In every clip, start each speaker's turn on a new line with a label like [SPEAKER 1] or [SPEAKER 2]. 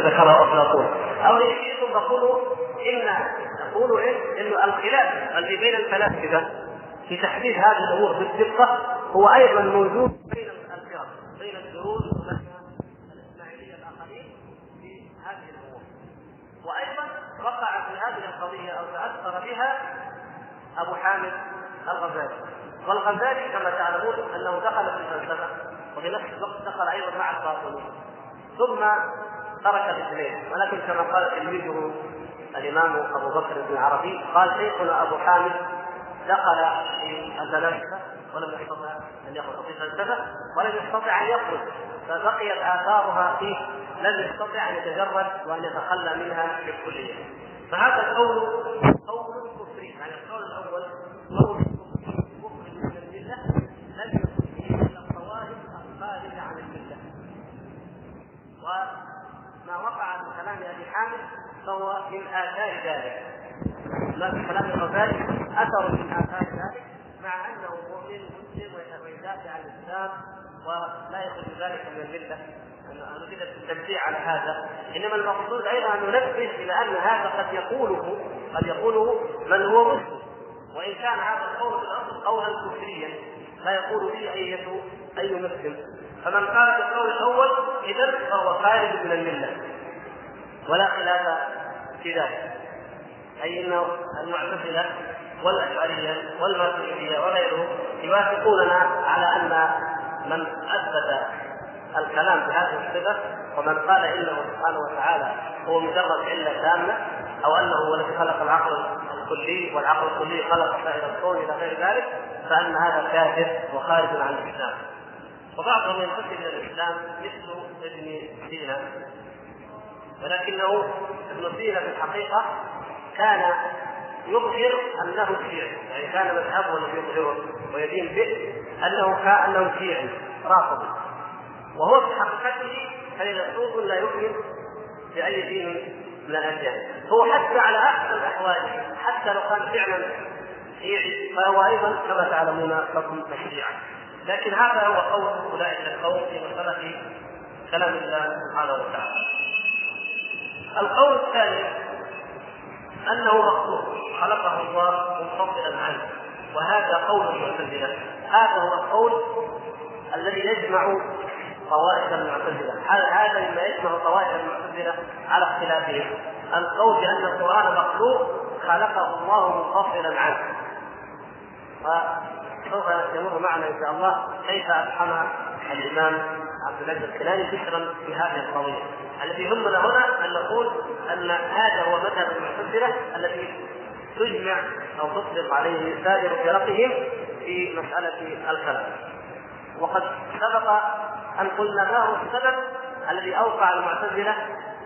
[SPEAKER 1] ذكره افلاطون أو ان شئتم فقولوا ان نقول إيه؟ إنه الخلاف الذي بين الفلاسفة في تحديد هذه الأمور بالدقه هو أيضا موجود بين بين الدروز الاسماعيليه الآخرين في هذه الأمور. وأيضا وقع في هذه القضية أو تأثر بها أبو حامد الغزالي. والغزالي كما تعلمون أنه دخل في الفلسفة وفي نفس الوقت دخل أيضا مع الباطنية. ثم ترك الاثنين ولكن كما قال تلميذه الإمام أبو بكر بن العربي قال شيخنا أبو حامد دخل في الفلاسفه ولم يستطع أن يخرج في الفلسفه ولم يستطع أن يخرج فبقيت آثارها فيه لم يستطع أن يتجرد وأن يتخلى منها بالكليه فهذا القول قول كفري يعني القول الأول قول مخرج من المله لم يكن فيه الا الطوائف الخارجه عن المله وما وقع من حامد فهو من آثار ذلك. ما في كلام الغزالي أثر من آثار ذلك مع أنه مؤمن مسلم ويدافع عن الإسلام ولا يخرج ذلك من المله نريد التنبيه على هذا إنما المقصود أيضا أن ننبه إلى أن هذا قد يقوله قد يقوله من هو مسلم. وإن كان هذا القول في الأصل قولا كفريا لا يقول به اي أي مسلم. فمن قال بالقول الأول اذا فهو خارج من الملة. ولا خلاف في ذلك. أي إن المعتزله والاشعريه والماتريديه وغيرهم يوافقوننا على أن من أثبت الكلام بهذه الصفة ومن قال إنه سبحانه وتعالى هو مجرد علة تامة أو أنه هو الذي خلق العقل الكلي والعقل الكلي خلق سائر الكون إلى غير ذلك فأن هذا كافر وخارج عن الإسلام. وبعضهم ينتسب إلى الإسلام مثل ابن سينا. ولكنه ابن سينا في الحقيقة كان يظهر أنه شيعي. يعني كان مذهبه الذي يظهره ويدين به أنه كان أنه شيعي رافضي. وهو في حقيقته فيلسوف لا يؤمن بأي دين من الأديان. هو حتى على أحسن احواله حتى لو كان فعلا شيعي فهو أيضا كما تعلمون حكم الشيعه لكن هذا هو قول أولئك القوم في مساله كلام الله سبحانه وتعالى. القول الثاني أنه مخلوق خلقه الله منفصلا عنه وهذا قول المعتزلة. هذا هو القول الذي يجمع طوائف المعتزلة. هذا مما يجمع طوائف المعتزلة؟ على اختلافهم. القول بأن القرآن مخلوق خلقه الله منفصلا عنه. وسوف يمر معنا إن شاء الله كيف أفهم الإمام عبد العزيز الكيلاني فكرا في هذه القضية. الذي يهمنا هنا أن نقول أن هذا هو مذهب المعتزلة الذي تجمع أو تطلق عليه سائر فرقهم في مسألة الكلام وقد سبق أن قلنا ما هو السبب الذي أوقع المعتزلة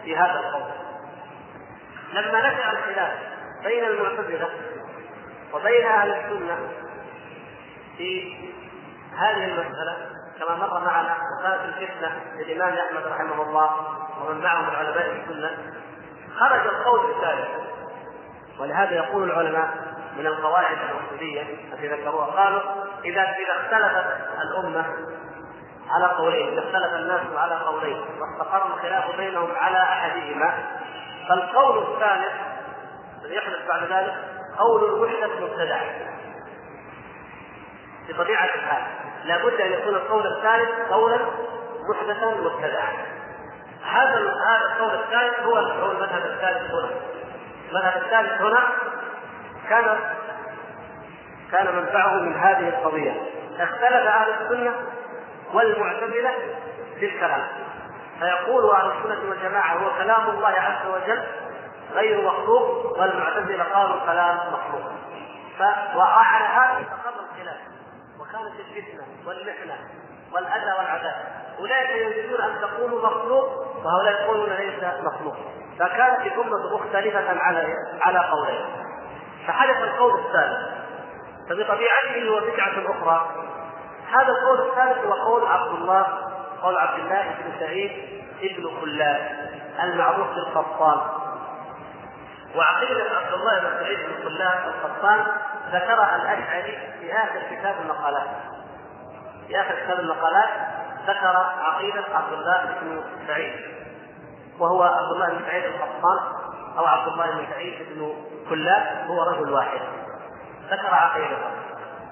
[SPEAKER 1] في هذا القول. لما نشا الخلاف بين المعتزلة وبين أهل السنة في هذه المسألة كما مر معنا وكانت الفتنة للإمام أحمد رحمه الله ومن معه من علماء السنة خرج القول الثالث. ولهذا يقول العلماء من القواعد الاصوليه التي ذكروها قالوا إذا إذا اختلفت الأمة على قولين إذا اختلف الناس على قولين واستقر الخلاف بينهم على أحدهما فالقول الثالث الذي يحدث بعد ذلك قول المحدث مبتدع بطبيعه الحال. لابد أن يكون القول الثالث قولا محدثا مبتدعا. هذا هذا القول الثالث هو هو المذهب الثالث هنا. المذهب الثالث هنا كان كان منفعه من هذه القضية. اختلف أهل السنة والمعتزلة في الكلام. فيقول أهل السنة والجماعة هو كلام الله عز وجل غير مخلوق والمعتزلة قالوا كلام مخلوق. وعلى هذا استقر الخلاف. وكانت الفتنة والمحنة والأذى والعذاب. اولئك يريدون أن تقولوا مخلوق وهؤلاء يقولون ليس مخلوق. فكانت الأمة مختلفة على على قولين. فحدث القول الثالث. فبطبيعته هو بدعة أخرى. هذا القول الثالث هو قول عبد الله قول عبد الله بن سعيد ابن خلاد المعروف بالقطان. وعقيدة عبد الله بن سعيد بن خلاد القطان ذكرها الأشعري في آخر كتاب المقالات. في آخر كتاب المقالات ذكر عقيدة عبد الله بن سعيد وهو عبد الله بن سعيد القطان أو عبد الله بن سعيد بن كلاب هو رجل واحد. ذكر عقيدته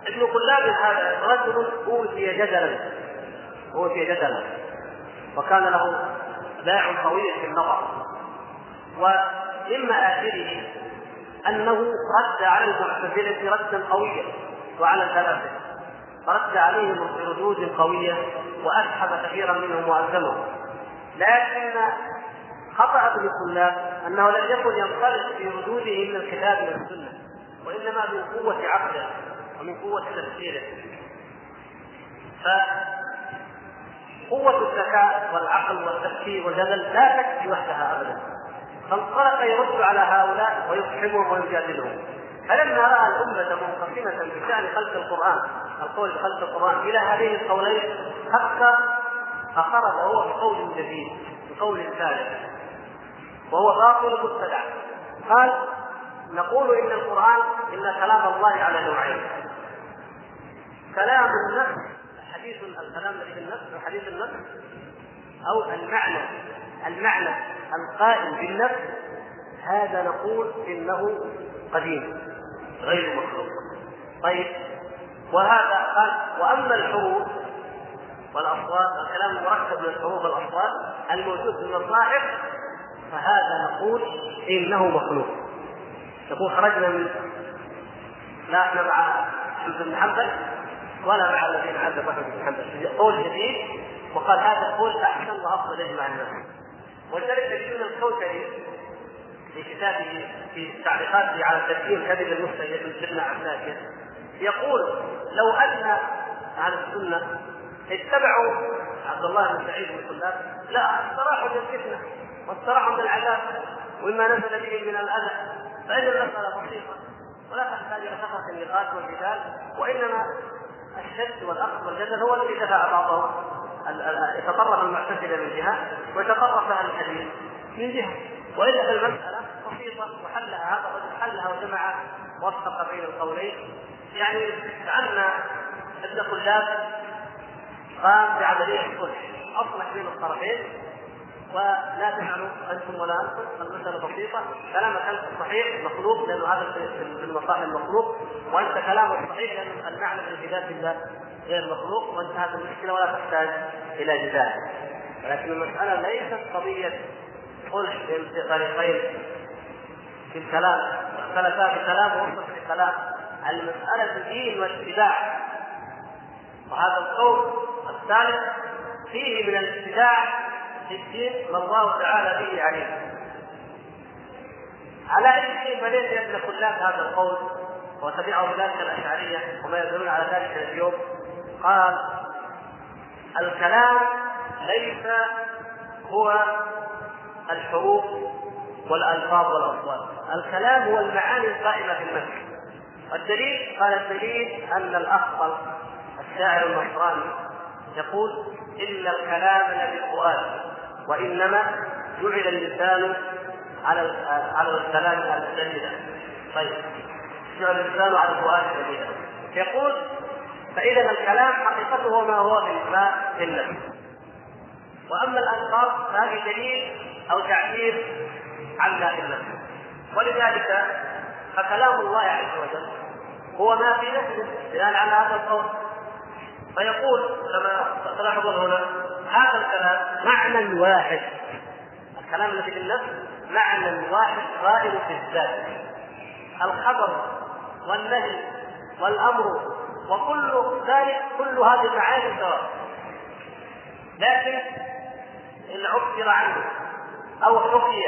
[SPEAKER 1] ابن كلاب هذا رجل أوتي جدلا أوتي جدلا وكان له باع قوي في النظر. ومن مآثره أنه رد على المعتزلة ردا قويا وعلى الفلاسفه فرد عليهم بردود قوية وأسحب كثيرا منهم وألزمهم. لكن خطأ ابن كلاب أنه لم يكن ينطلق في ردوده من الكتاب والسنة وإنما من قوة عقله ومن قوة تفسيره. فقوة الذكاء والعقل والتفكير والجدل لا تكفي وحدها ابدا. فانطلق يرد على هؤلاء ويفحمهم ويجادلهم. فلما رأى الأمة منقسمة بشأن خلق القرآن القول بخلق القرآن إلى هذين القولين فكر فخرج هو بقول جديد بقول ثالث وهو باطل مبتدع. قال نقول إن القرآن ان كلام الله على نوعين. كلام النفس حديث الكلام الذي في النفس وحديث النفس أو المعنى. المعنى القائم بالنفس هذا نقول إنه قديم غير مخلوق. طيب وهذا قال وأما الحروف والأصوات الكلام المركب من الحروف والأصوات الموجود في المصاحف فهذا نقول إنه مخلوق. نقول خرجنا من لا إحنا مع احمد بن حنبل ولا مع الذين عذبوا احمد بن حنبل. قول جديد وقال هذا القول أحسن وأفضل يجمع الناس ولذلك تجدون الكوثري في كتابه في تعليقاته على تسليم كذب المفتري ابن سيدنا عساكر يقول لو أن أهل السنة اتبعوا عبد الله بن سعيد كلاب لا استراحوا من الفتنه واستراحوا من العذاب ومما نزل به من الأذى فإن المساله بسيطه ولا تحتاج إلى كثره النقاش والجدال وإنما الشد والأخذ والجدل هو الذي دفع بعضهم. يتطرف المعتزلة من جهة ويتطرف أهل الحديث من جهة. والا فالمساله بسيطة وحلها هذا الرجل حلها وجمع وفق بين القولين. يعني كان ابن كلاب قام بعمليه صلح أصلح بين الطرفين. ولا تفعلوا أنتم ولا أنتم. المسألة بسيطة. كلامك انت صحيح مخلوق لأنه هذا في المصالح المخلوق. وأنت كلامك صحيح لأن المعنى في ذات الله. غير مخلوق وانتهت المشكلة ولا تحتاج إلى جدال. ولكن المسألة ليست قضية صلح بين طريقين في الكلام. اختلفا في الكلام في الكلام. المسألة دين واتباع وهذا القول الثالث فيه من الابتداع في الدين ما الله تعالى به عليه على أي شيء فليس يملك الناس هذا القول؟ وتبعه ذلك الأشعرية وما يدلون على ذلك اليوم. قال الكلام ليس هو الحروف والألفاظ والأصوات. الكلام هو المعاني القائمة في النفس والدليل قال الدليل أن الاخطل الشاعر النصراني يقول إن الكلام لبالفؤاد وإنما جعل اللسان على على الكلام الدليل طيب جعل اللسان على الفؤاد دليلا يقول فإذا الكلام حقيقته ما هو في النفس وأما الألفاظ فهذه دليل أو تعبير عن لا النفس ولذلك فكلام الله عز وجل هو ما في نفسه بناء على هذا القول. فيقول كما تلاحظون هنا هذا الكلام معنى واحد. الكلام الذي في النفس معنى واحد قائم في الذات. الخبر والنهي والأمر وكل ذلك كل هذه المعاني سواء. لكن إن عبر عنه أو حكي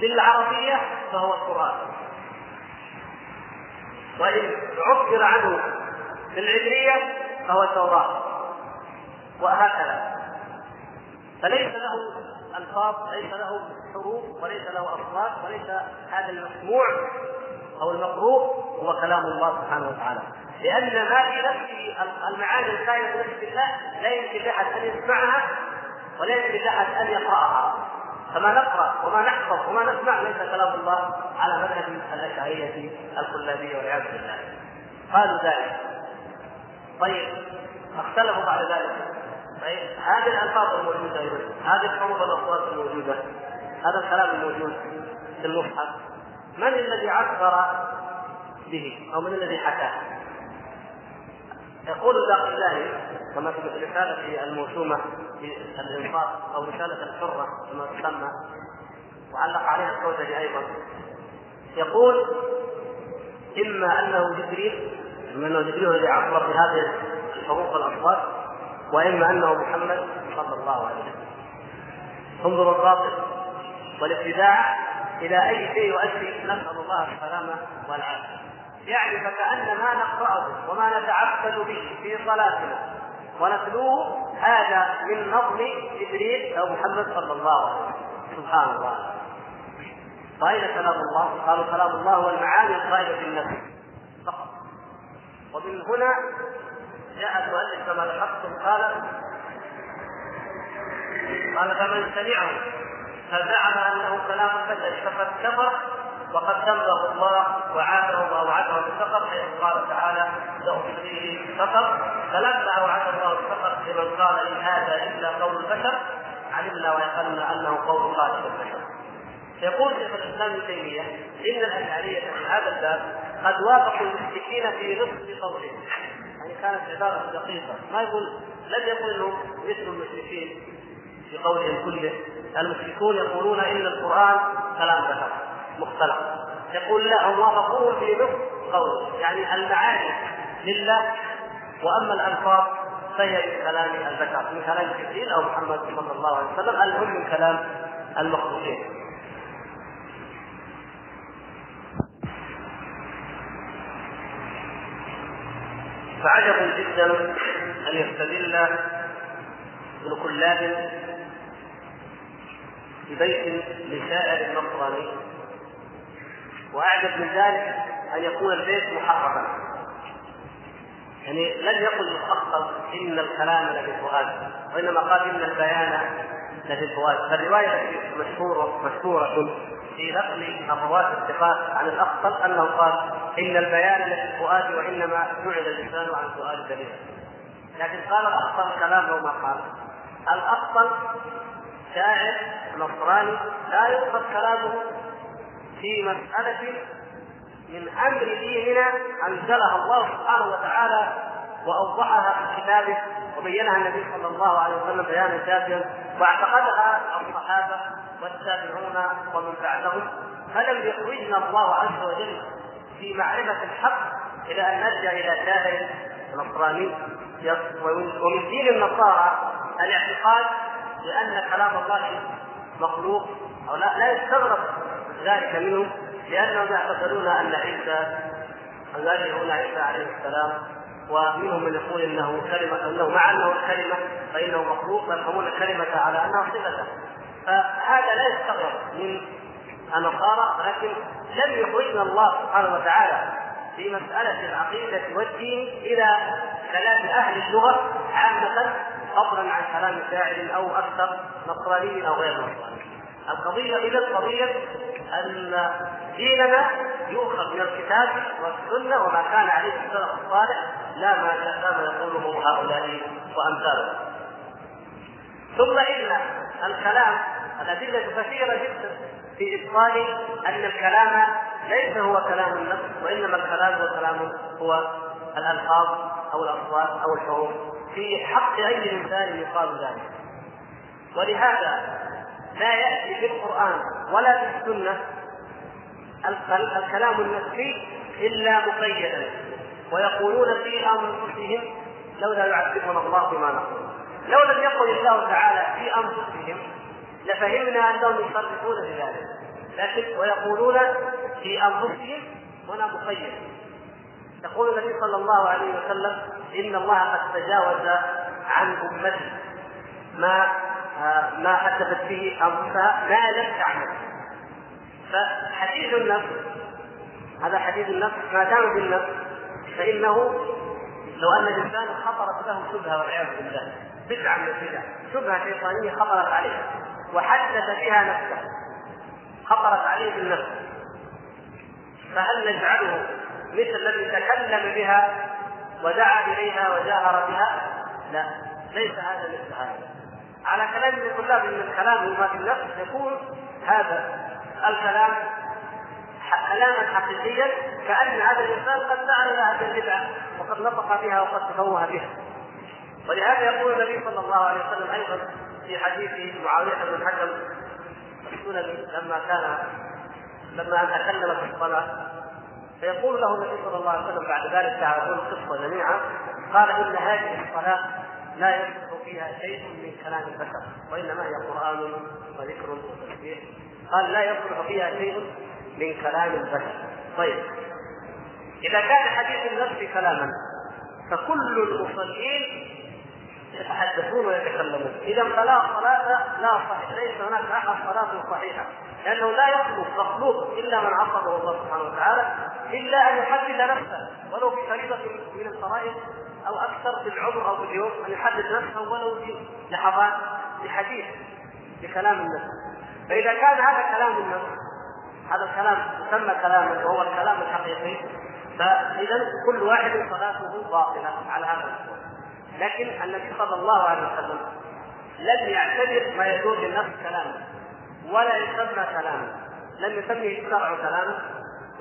[SPEAKER 1] بالعربية فهو القرآن. وإن عبر عنه بالعبرية فهو التوراة. وهكذا. فليس له ألفاظ ليس له حروف وليس له أصوات وليس هذا المسموع أو المقروء هو كلام الله سبحانه وتعالى. لأن ما في نفسه المعاني الكائنه في نفس الله لا يمكن لأحد أن يسمعها ولا يمكن لأحد أن يقرأها. فما نقرأ وما نحفظ وما نسمع ليس كلام الله على مذهب الأشعرية الكلابية والعياذ بالله. قالوا ذلك. طيب اختلفوا بعد ذلك. طيب هذه الألفاظ الموجودة هذه الحروف الأصوات الموجودة هذا الكلام الموجود في المصحف. من الذي عبر به أو من الذي حكاه؟ يقول الباقلاني كما في الرسالة الموسومة في الإنصاف أو رسالة الحرة كما تسمى وعلق عليها الكوثري أيضا يقول إما أنه جبريل إما أنه جبريل الذي عبر بهذه الحروف والأصوات وإما أنه محمد صلى الله عليه وسلم انظروا الباطل والابتداع إلى أي شيء يؤدي نسأل الله السلامة والعافية. يعني فكأن ما نقرأه وما نتعبد به في صلاتنا. ونتلوه هذا من نظم جبريل أو محمد صلى الله عليه وسلم. سبحان الله. فأين كلام الله؟ قالوا كلام الله هو المعاني القائمة في النفس. فقط ومن هنا جاء المؤلف كما لاحظتم قال قال فمن سمعه فزعم أنه كلام البشر فقد كفر وقد سمه الله وعاده وأوعده بالسقط حيث قال تعالى ساصليه سقط فلما أوعد الله بالسقط لمن قال إن هذا إلا قول البشر علمنا ويقلنا أنه قول خالق البشر. يقول شيخ الإسلام ابن تيمية إن الأشعرية في هذا الباب قد وافقوا المشركين في نصف قولهم يعني كانت عبارة دقيقة. ما يقول لم يقل مثل المشركين في قولهم كله. المشركون يقولون إن القرآن كلام بشر مختلق يقول لا هم وافقوه في نصف قوله يعني المعاني لله وأما الألفاظ فهي من كلام البشر من كلام جبريل أو محمد صلى الله عليه وسلم المهم من كلام المخلوقين. فعجب جدا أن يستدل ابن كلاب ببيت لشاعر نصراني وأعجب من ذلك أن يكون البيت محرفا يعني لم يقل مؤخر إن الكلام لفي الفؤاد وإنما قال إن البيان لفي الفؤاد. فالرواية مشهوره مشهورة في نقل الرواة الثقات عن الاخطل أنه قال إن البيان لفي الفؤاد وإنما جعل اللسان عن سؤال دليل لكن قال الاخطل كلامه ما قال. الاخطل شاعر نصراني لا يؤخذ كلامه في مسألة من أمر ديننا أنزلها الله سبحانه وتعالى وأوضحها في كتابه وبينها النبي صلى الله عليه وسلم بيانا شافيا واعتقدها الصحابة والتابعون ومن بعدهم فلم يخرجنا الله عز وجل في معرفة الحق إلى أن نرجع إلى شاعر نصراني ومن دين النصارى الاعتقاد بأن كلام الله مخلوق أو لا, لا يستغرب ذلك منهم لأنهم يعتقدون أن عيسى يواجهون عيسى عليه السلام. ومنهم من يقول إنه كلمة إنه مع أنه الكلمة فإنه مخلوق ويفهمون الكلمة على أنها صفته فهذا لا يستغرب من النصارى لكن لم يخرجنا الله سبحانه وتعالى في مسألة العقيدة والدين إلى كلام أهل اللغة عامة فضلا عن كلام شاعر أو أكثر نصراني أو غير نصراني. القضية إذا قضية أن ديننا يؤخذ من الكتاب والسنة وما كان عليه السلف الصالح لا ما كان يقوله هؤلاء وأمثالهم ثم إن الكلام الأدلة كثيرة جدا في إبطال أن الكلام ليس هو كلام النفس وإنما الكلام هو كلام هو الألفاظ أو الأصوات أو الحروف في حق أي إنسان يقال ذلك. ولهذا لا يأتي في القرآن ولا في السنة الكلام النفسي إلا مقيدا. ويقولون في أنفسهم لولا يعذبنا الله بما نقول. لو لم يقل الله تعالى في أنفسهم لفهمنا أنهم يصرفون بذلك. لكن ويقولون في أنفسهم هنا مقيد يقول النبي صلى الله عليه وسلم إن الله قد تجاوز عن أمتي. ما ما حدثت به انفسها ما لم تعمل. فحديث النفس هذا حديث النفس ما دام بالنفس فإنه لو أن الإنسان خطرت له شبهة والعياذ بالله. بدعة من البدع. شبهة شيطانية خطرت عليه. وحدث بها نفسه. خطرت عليه بالنفس فهل نجعله مثل الذي تكلم بها ودعا إليها وجاهر بها؟ لا. ليس هذا مثل هذا. على كلام ابن كلاب إن الكلام ما في النفس يكون هذا الكلام كلاما حقيقيا كأن هذا الإنسان قد فعل هذه البدعة وقد نطق بها وقد تفوه بها. ولهذا يقول النبي صلى الله عليه وسلم أيضا في حديث معاوية بن الحكم السلمي لما كان لما تكلم في الصلاة فيقول له النبي صلى الله عليه وسلم بعد ذلك تعرفون القصة جميعا قال إن هذه الصلاة لا يصلح فيها شيء من كلام البشر وإنما هي قرآن وذكر وتسبيح. قال لا يصلح فيها شيء من كلام البشر. طيب. إذا كان حديث النفس كلاما فكل المصلين يتحدثون ويتكلمون. إذا فلا صلاه لا صحيح ليس هناك أحد صلاه صحيحة. لأنه لا يخلق مخلوق إلا من عصمه الله سبحانه وتعالى إلا أن يحدد نفسه ولو بفريضه من الفرائض أو أكثر في العمر أو في اليوم أن يحدد نفسه ولو لحظات بحديث بكلام النفس فإذا كان هذا كلام النفس هذا الكلام يسمى كلاما وهو الكلام الحقيقي فإذا كل واحد صلاته باطلة على هذا القول لكن النبي صلى الله عليه وسلم لم يعتبر ما يدور للنفس كلاما ولا يسمى كلاما لم يسميه الشرع كلاما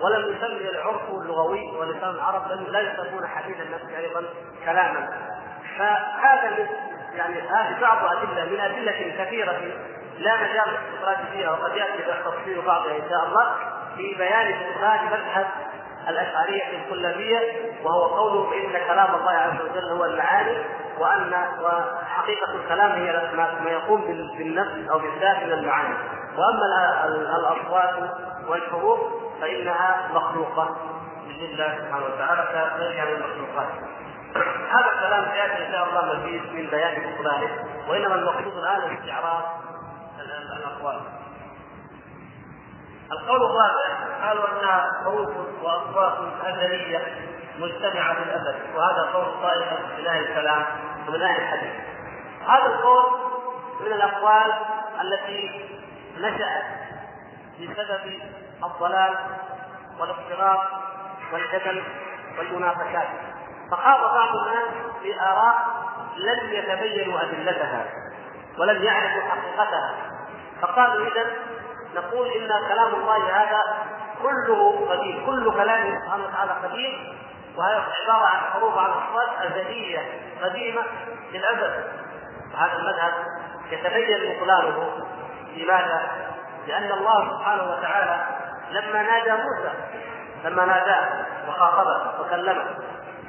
[SPEAKER 1] ولم يسمي العرف اللغوي ولسان العرب لم لا يسمون حديث النفس أيضا كلاما. فهذا يعني هذه بعض أدلة من أدلة كثيرة لا مجال للاستخراج فيها وقد يأتي تفصيل بعضها إن شاء الله في بيان استخراج مذهب الأشعرية الكلابية وهو قوله إن كلام الله عز وجل هو المعاني وان وحقيقة الكلام هي ما يقوم بالنفس أو بالذات من المعاني. وأما الأصوات والحروف فإنها مخلوقة. لله سبحانه وتعالى. كغيرها من المخلوقات. هذا الكلام سيأتي إن شاء الله مزيد من بيان بطلانه وإنما المقصود الآن استعراض الاقوال القول الرابع قالوا انها حروف وأصوات ازليه مجتمعة في الازل وهذا قول طائفه من أهل الكلام ومن أهل الحديث. هذا القول من الأقوال التي نشأت بسبب الضلال والاضطراب والجدل والمناقشات. فخاض بعض الناس بآراء لم يتبينوا أدلتها ولم يعرفوا حقيقتها. فقالوا إذا نقول إن كلام الله هذا كله قديم كل كلام سبحانه وتعالى قديم وهي عبارة عن حروف عن أصوات أزلية قديمة للأزل وهذا المذهب يتبين بطلانه لماذا؟ لأن الله سبحانه وتعالى لما نادى موسى لما ناداه وخاطبه وكلمه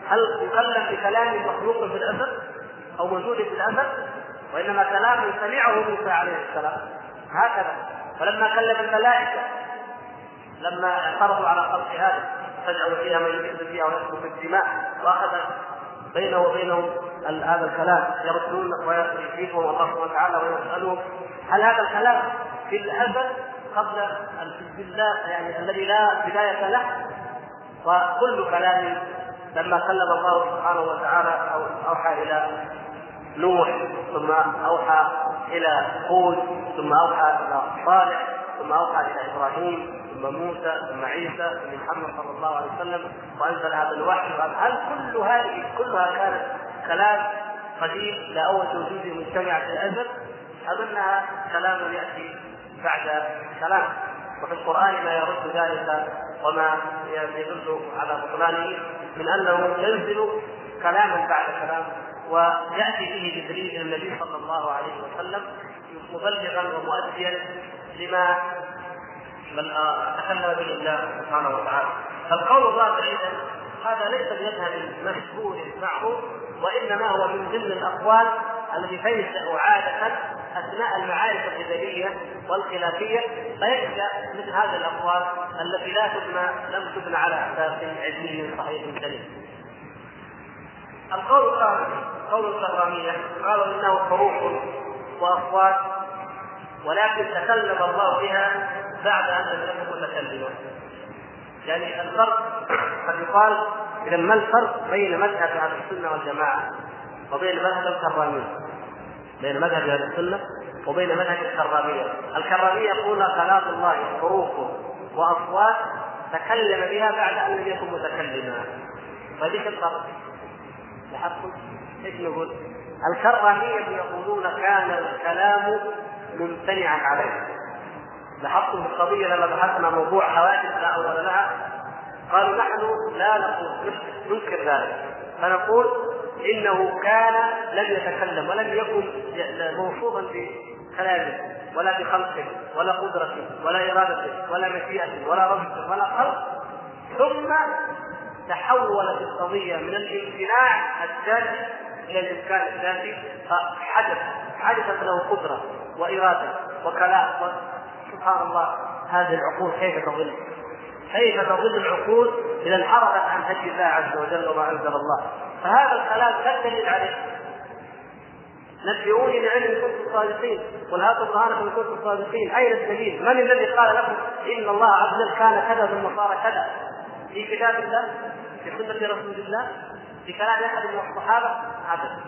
[SPEAKER 1] هل يكلم بكلام مخلوق في الأزل أو موجود في الأزل وإنما كلام سمعه موسى عليه السلام. هكذا. ولما كلم الملائكة لما اعترضوا على خلق هذا فجعلوا فيها من يكذب فيها ويسلك الدماء وأخذ بينه وبينهم هذا الكلام يردون ويجيبهم الله سبحانه وتعالى ويسالهم هل هذا الكلام في الأزل قبل الله؟ يعني الذي لا بداية له؟ وكل كلام لما كلم الله سبحانه وتعالى أو أوحى إلى نوح ثم أوحى إلى هود ثم أوحى إلى صالح ثم أوحى إلى إبراهيم ثم موسى ثم عيسى ثم محمد صلى الله عليه وسلم وأنزل هذا الوحي هل كل هذه كلها كانت كلام قديم لا أول وجوده مجتمع في الأزل؟ ام انها كلام يأتي بعد كلام. وفي القرآن ما يرد ذلك وما يدل على بطلانه من أنه ينزل كلاما بعد كلام ويأتي به جبريل إلى النبي صلى الله عليه وسلم مبلغا ومؤديا لما تكلم به الله سبحانه وتعالى. فالقول الرابع اذا هذا ليس بمذهب مشهور معروف وإنما هو من ضمن الأقوال التي تنشا عادة أثناء المعارك الجدليه والخلافية فينشا مثل هذه الأقوال التي لا تبنى لم تبنى على أساس علمي صحيح سليم القول الثاني قول الكرامية قالوا إنه حروف وأصوات ولكن تكلم الله بها بعد أن لم يكن متكلما. يعني الفرق قد يقال إذا ما الفرق بين مذهب أهل السنة والجماعة وبين مذهب الكرامية بين مذهب أهل السنة وبين مذهب الكرامية الكرامية يقول كلام الله حروف وأصوات تكلم بها بعد أن لم يكن متكلما. فذيك الفرق؟ لاحظتم إيش نقول؟ الكرامية يقولون كان الكلام ممتنعا عليه. لاحظتم في القضية لما بحثنا موضوع حوادث لا أول لها؟ قالوا نحن لا نقول ننكر ذلك. فنقول إنه كان لم يتكلم ولم يكن موصوفا بكلامه ولا بخلقه ولا قدرته ولا إرادته ولا مشيئته ولا رزقه ولا خلق ثم تحولت القضية من الامتناع الذاتي إلى الامكان الذاتي فحدث حدثت له قدرة وإرادة وكلام سبحان الله هذه العقول كيف تظل كيف تظل العقول اذا انحرفت عن هدي الله عز وجل وما أنزل الله فهذا الكلام لا دليل عليه نبئوني بعلم كنتم صادقين قل هاتوا برهانكم إن كنتم صادقين أين الدليل؟ من الذي قال لكم إن الله عز وجل كان كذا ثم صار كذا؟ في كتاب الله؟ في سنة رسول الله؟ في كلام أحد من الصحابة؟ ابدا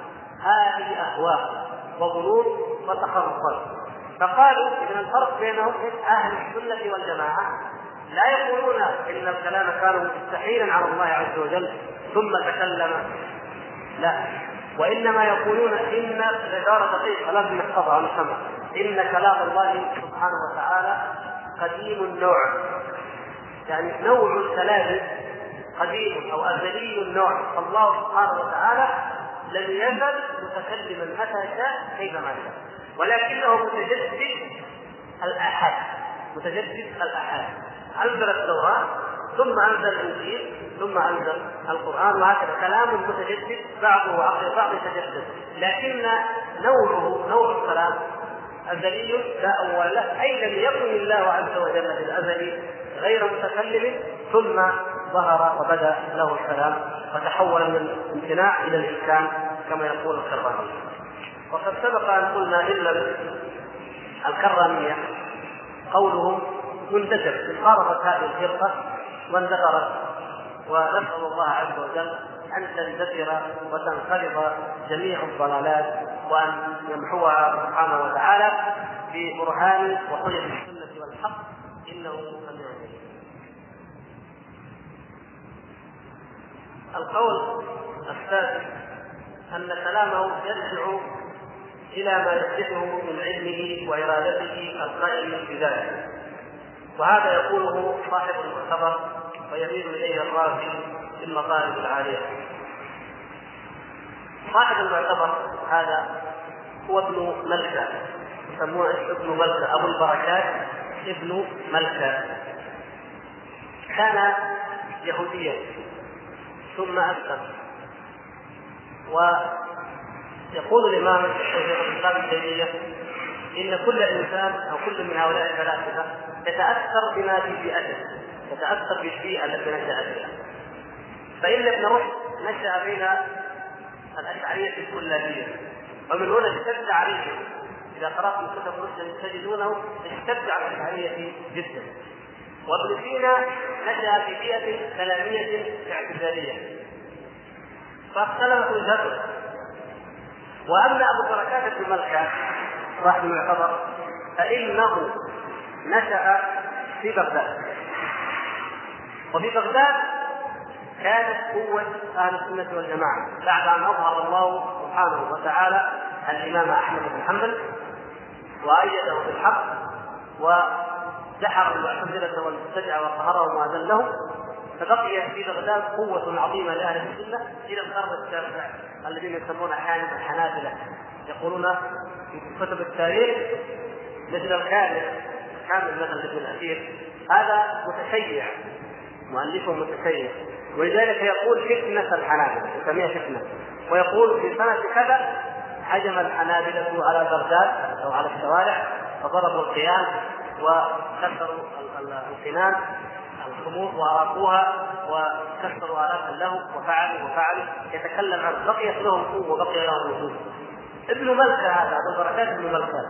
[SPEAKER 1] هذه أهواء وظنون وتخرصات فقالوا إن الفرق بينهم أهل السنة والجماعة لا يقولون إن الكلام كان مستحيلا على الله عز وجل ثم تكلم. لا. وإنما يقولون إن عباره دقيقة لازم نحفظها نفهمها إن كلام الله سبحانه وتعالى قديم النوع. يعني نوع الكلام قديم أو أزلي النوع فالله سبحانه وتعالى لم يزل متكلما متى شاء كيفما شاء. ولكنه متجدد الآحاد. متجدد الآحاد. أنزل التوراة ثم أنزل الإنجيل ثم أنزل القرآن وهكذا. كلام متجدد بعضه عقل بعض يتجدد. لكن نوعه نوع الكلام أزلي لا أول له أي لم يكن الله عز وجل في الأزل غير متكلم ثم ظهر وبدأ له الكلام فتحول من الامتناع إلى الإمكان كما يقول الكرامية وقد سبق أن قلنا إن الكرامية قولهم منتشر انقرضت هذه الفرقة واندثرت ونسأل الله عز وجل أن تندثر وتنقرض جميع الضلالات وأن يمحوها سبحانه وتعالى ببرهان وحجج السنة والحق. إنه سميع القول الثالث أن كلامه يرجع إلى ما يصلحه من علمه وإرادته القائم بذلك. وهذا يقوله صاحب المعتبر ويميل إليه الرازي في المطالب العالية. صاحب المعتبر هذا هو ابن ملكة يسمونه ابن ملكة أبو البركات ابن ملكة. كان يهوديا. ثم أسلم ويقول الإمام شيخ الإسلام ابن تيمية إن كل إنسان أو كل من هؤلاء الثلاثة يتأثر بما في بيئته يتأثر بالبيئة التي نشأ فيها. فإن ابن رشد نشأ بين الأشعرية الكلابية. ومن هنا اشتد عليهم. إذا قرأتم كتب رشد تجدونه اشتد على الأشعرية جدا. وابن سينا نشأ في بيئة كلامية اعتزالية. فاختلفت وجهته وأما أبو بركات بن ملكة صاحب المعتبر فإنه نشأ في بغداد. وفي بغداد كانت قوة أهل السنة والجماعة بعد أن أظهر الله سبحانه وتعالى الإمام أحمد بن حنبل وأيده بالحق ودحر المعتزلة والمبتدعة وقهرهم وأذلهم فبقي في بغداد قوة عظيمة لأهل السنة إلى القرن التاسع الذين يسمون أحيانا الحنابلة. يقولون في كتب التاريخ مثل الكامل كامل مثلا ابن الأثير هذا متشيع مؤلفه متشيع. ولذلك يقول فتنة الحنابلة يسميها فتنة. ويقول في سنة كذا هجم الحنابلة على بغداد أو على الشوارع فضربوا القيام وكسروا القنان الخمور وأراقوها وكسروا الافا له وفعلوا وفعلوا. يتكلم عن بقيت لهم قوة وبقي لهم وجود. ابن ملكة هذا ابو بركات ابن ملكة.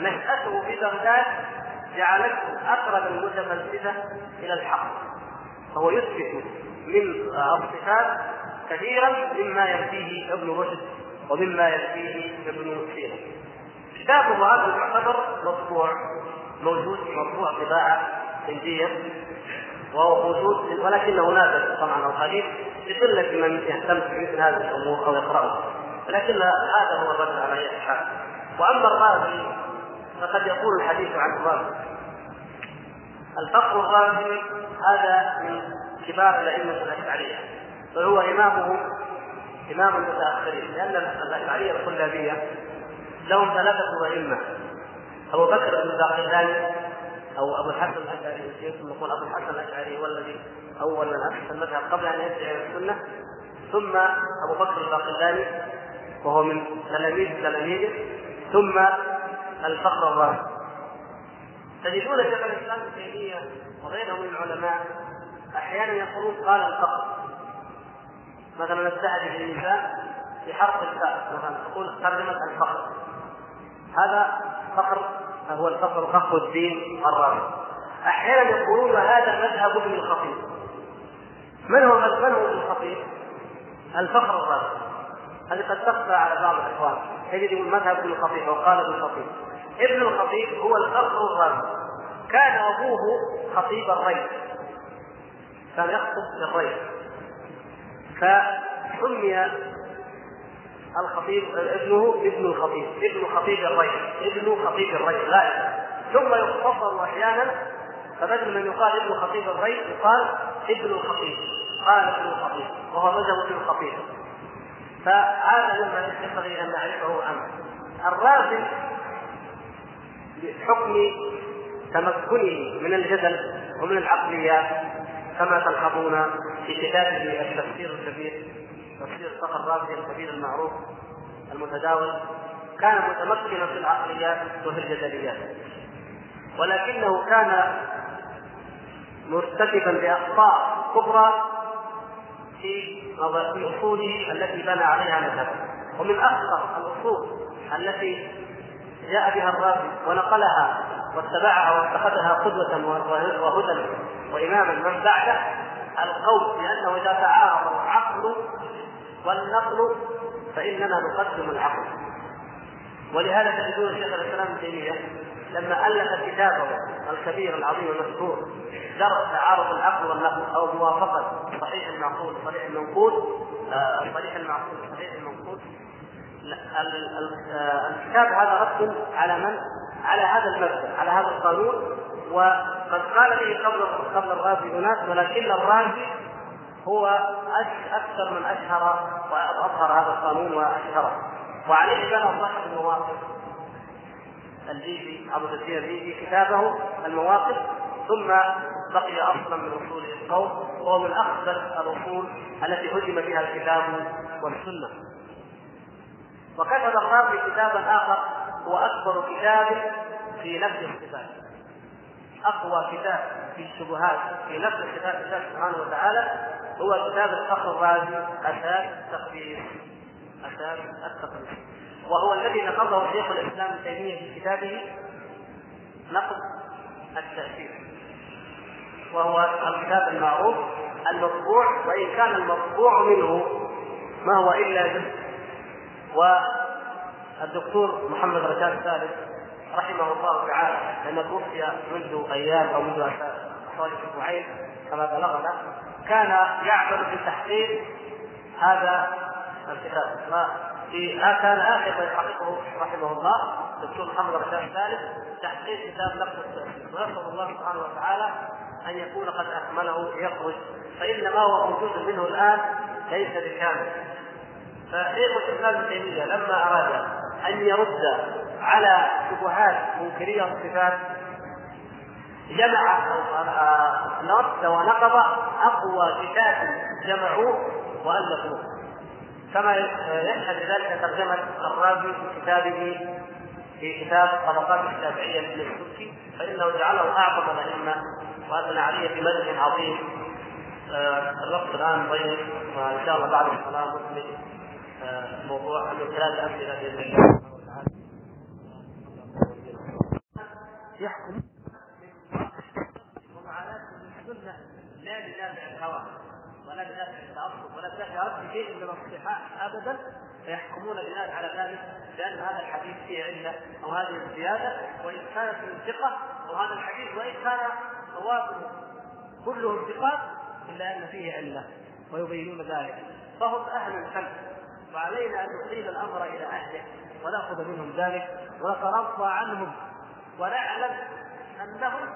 [SPEAKER 1] نشأته في بغداد جعلته أقرب المتفلسفه إلى الحق. فهو يثبت من الصفات كثيرا مما ينفيه ابن رشد ومما ينفيه ابن سينا كتابه هذا يعتبر مطبوع. موجود مطبوع طباعه هنديه وهو موجود ولكنه نادر طبعا أو قليل لقله من يهتم بمثل هذه الأمور أو يقرأه. لكن هذا هو الرد على اي حال وأما الرازي فقد يقول الحديث عن الرازي الفقر الرازي هذا من كبار الأئمة الأشعرية وهو إمامه إمام المتأخرين. لأن الاشعريه الكلابيه لهم ثلاثة أئمة. أبو بكر بن الباقلاني أو أبو الحسن الأشعري يمكن نقول أبو الحسن الأشعري هو الذي أول من اسس المذهب قبل أن يرجع إلى السنة. ثم أبو بكر الباقلاني وهو من تلاميذ تلاميذه. ثم الفقر الرازي تجدون شيخ الإسلام ابن تيمية وغيره من العلماء أحيانا يقولون قال الفقر مثلا نستهدف النساء بحرف الفاء مثلا تقول ترجمة الفقر هذا فقر هو الفقر فقر الدين الرابع أحيانا يقولون هذا مذهب ابن الخطيب. من هو من هو ابن الخطيب؟ الفقر الرابع هذه قد تخفى على بعض الإخوان. تجد يقول مذهب ابن الخطيب أو قال ابن الخطيب. ابن الخطيب هو الفقر الرابع كان أبوه خطيب الري كان يخطب بالري فسمي الخطيب ابنه ابن الخطيب ابن خطيب الري ابن خطيب الري لا. ثم يختصر أحيانا فبدل من يقال ابن خطيب الري يقال ابن الخطيب قال ابن الخطيب وهو مذهب ابن الخطيب. فهذا مما ينبغي ان نعرفه عنه الرازي بحكم تمكنه من الجدل ومن العقليات كما تلحظون في كتابه التفسير الكبير تفسير الفقر الرازي الكبير المعروف المتداول كان متمكنا في العقليات وفي الجدليات. ولكنه كان مرتكبا لاخطاء كبرى في اصوله التي بنى عليها مذهبه. ومن أخطر الأصول التي جاء بها الرازي ونقلها واتبعها واتخذها قدوة وهدى وإماما من بعده القول بأنه إذا تعارض العقل والنقل فإننا نقدم العقل. ولهذا تجدون شيخ الإسلام ابن تيمية لما ألف كتابه الكبير العظيم المشهور درس تعارض العقل والنقل أو موافقة صحيح المعقول صحيح المنقول آه، صحيح المعقول صحيح المنقول. الكتاب هذا رد على من؟ على هذا المبدأ على هذا القانون. وقد قال به قبل قبل الرازي اناس ولكن الرازي هو أكثر من أشهر واظهر هذا القانون وأشهره. وعليه بنى صاحب المواقف. الجيزي أبو كثير الجيزي كتابه المواقف ثم بقي أصلا من أصول القوم وهو من اخبث الأصول التي هدم بها الكتاب والسنة. وكتب الرازي كتابا آخر هو أكبر كتاب في نفس الصفات أقوى كتاب في الشبهات في نفس صفات الله سبحانه وتعالى. هو كتاب الفخر الرازي أساس التقدير أساس التقدير وهو الذي نقضه شيخ الإسلام ابن تيمية في كتابه نقد التأثير. وهو الكتاب المعروف المطبوع وإن كان المطبوع منه ما هو إلا جزء. والدكتور محمد رشاد ثالث رحمه الله تعالى لما توفي منذ أيام أو منذ حوالي أسبوعين كما بلغنا كان يعمل في تحقيق هذا الكتاب. في كان آخر ما يحققه رحمه الله الدكتور محمد رشاد الثالث تحقيق كتاب نقد التأثير ونسال الله سبحانه وتعالى أن يكون قد أكمله يخرج. فان ما هو موجود منه الآن ليس بكامل. فشيخ الإسلام ابن تيمية لما أراد أن يرد على شبهات منكري الصفات جمع نص ونقض أقوى كتاب جمعوه وألفوه. كما يشهد ذلك ترجمة الرازي في كتابه في كتاب طبقات الشافعيه للسبكي فإنه جعله أعظم الأئمة وأثنى عليه بمدح عظيم. آه، الوقت الآن ضيق وإن شاء الله بعد الصلاه نكمل آه، موضوع من ثلاث أمثلة باذن الله يحكم ومعاناة السنة لا لدافع الهوى ولا لدافع التعصب ولا لدافع رد شيء من الصحاح ابدا فيحكمون بناء على ذلك بان هذا الحديث فيه علة أو هذه الزيادة وإن كانت من ثقه أو هذا الحديث وإن كان رواته كلهم ثقات إلا أن فيه علة ويبينون ذلك. فهم أهل الفن وعلينا أن نحيل الأمر إلى أهله ونأخذ منهم ذلك ونترضى عنهم ونعلم أنهم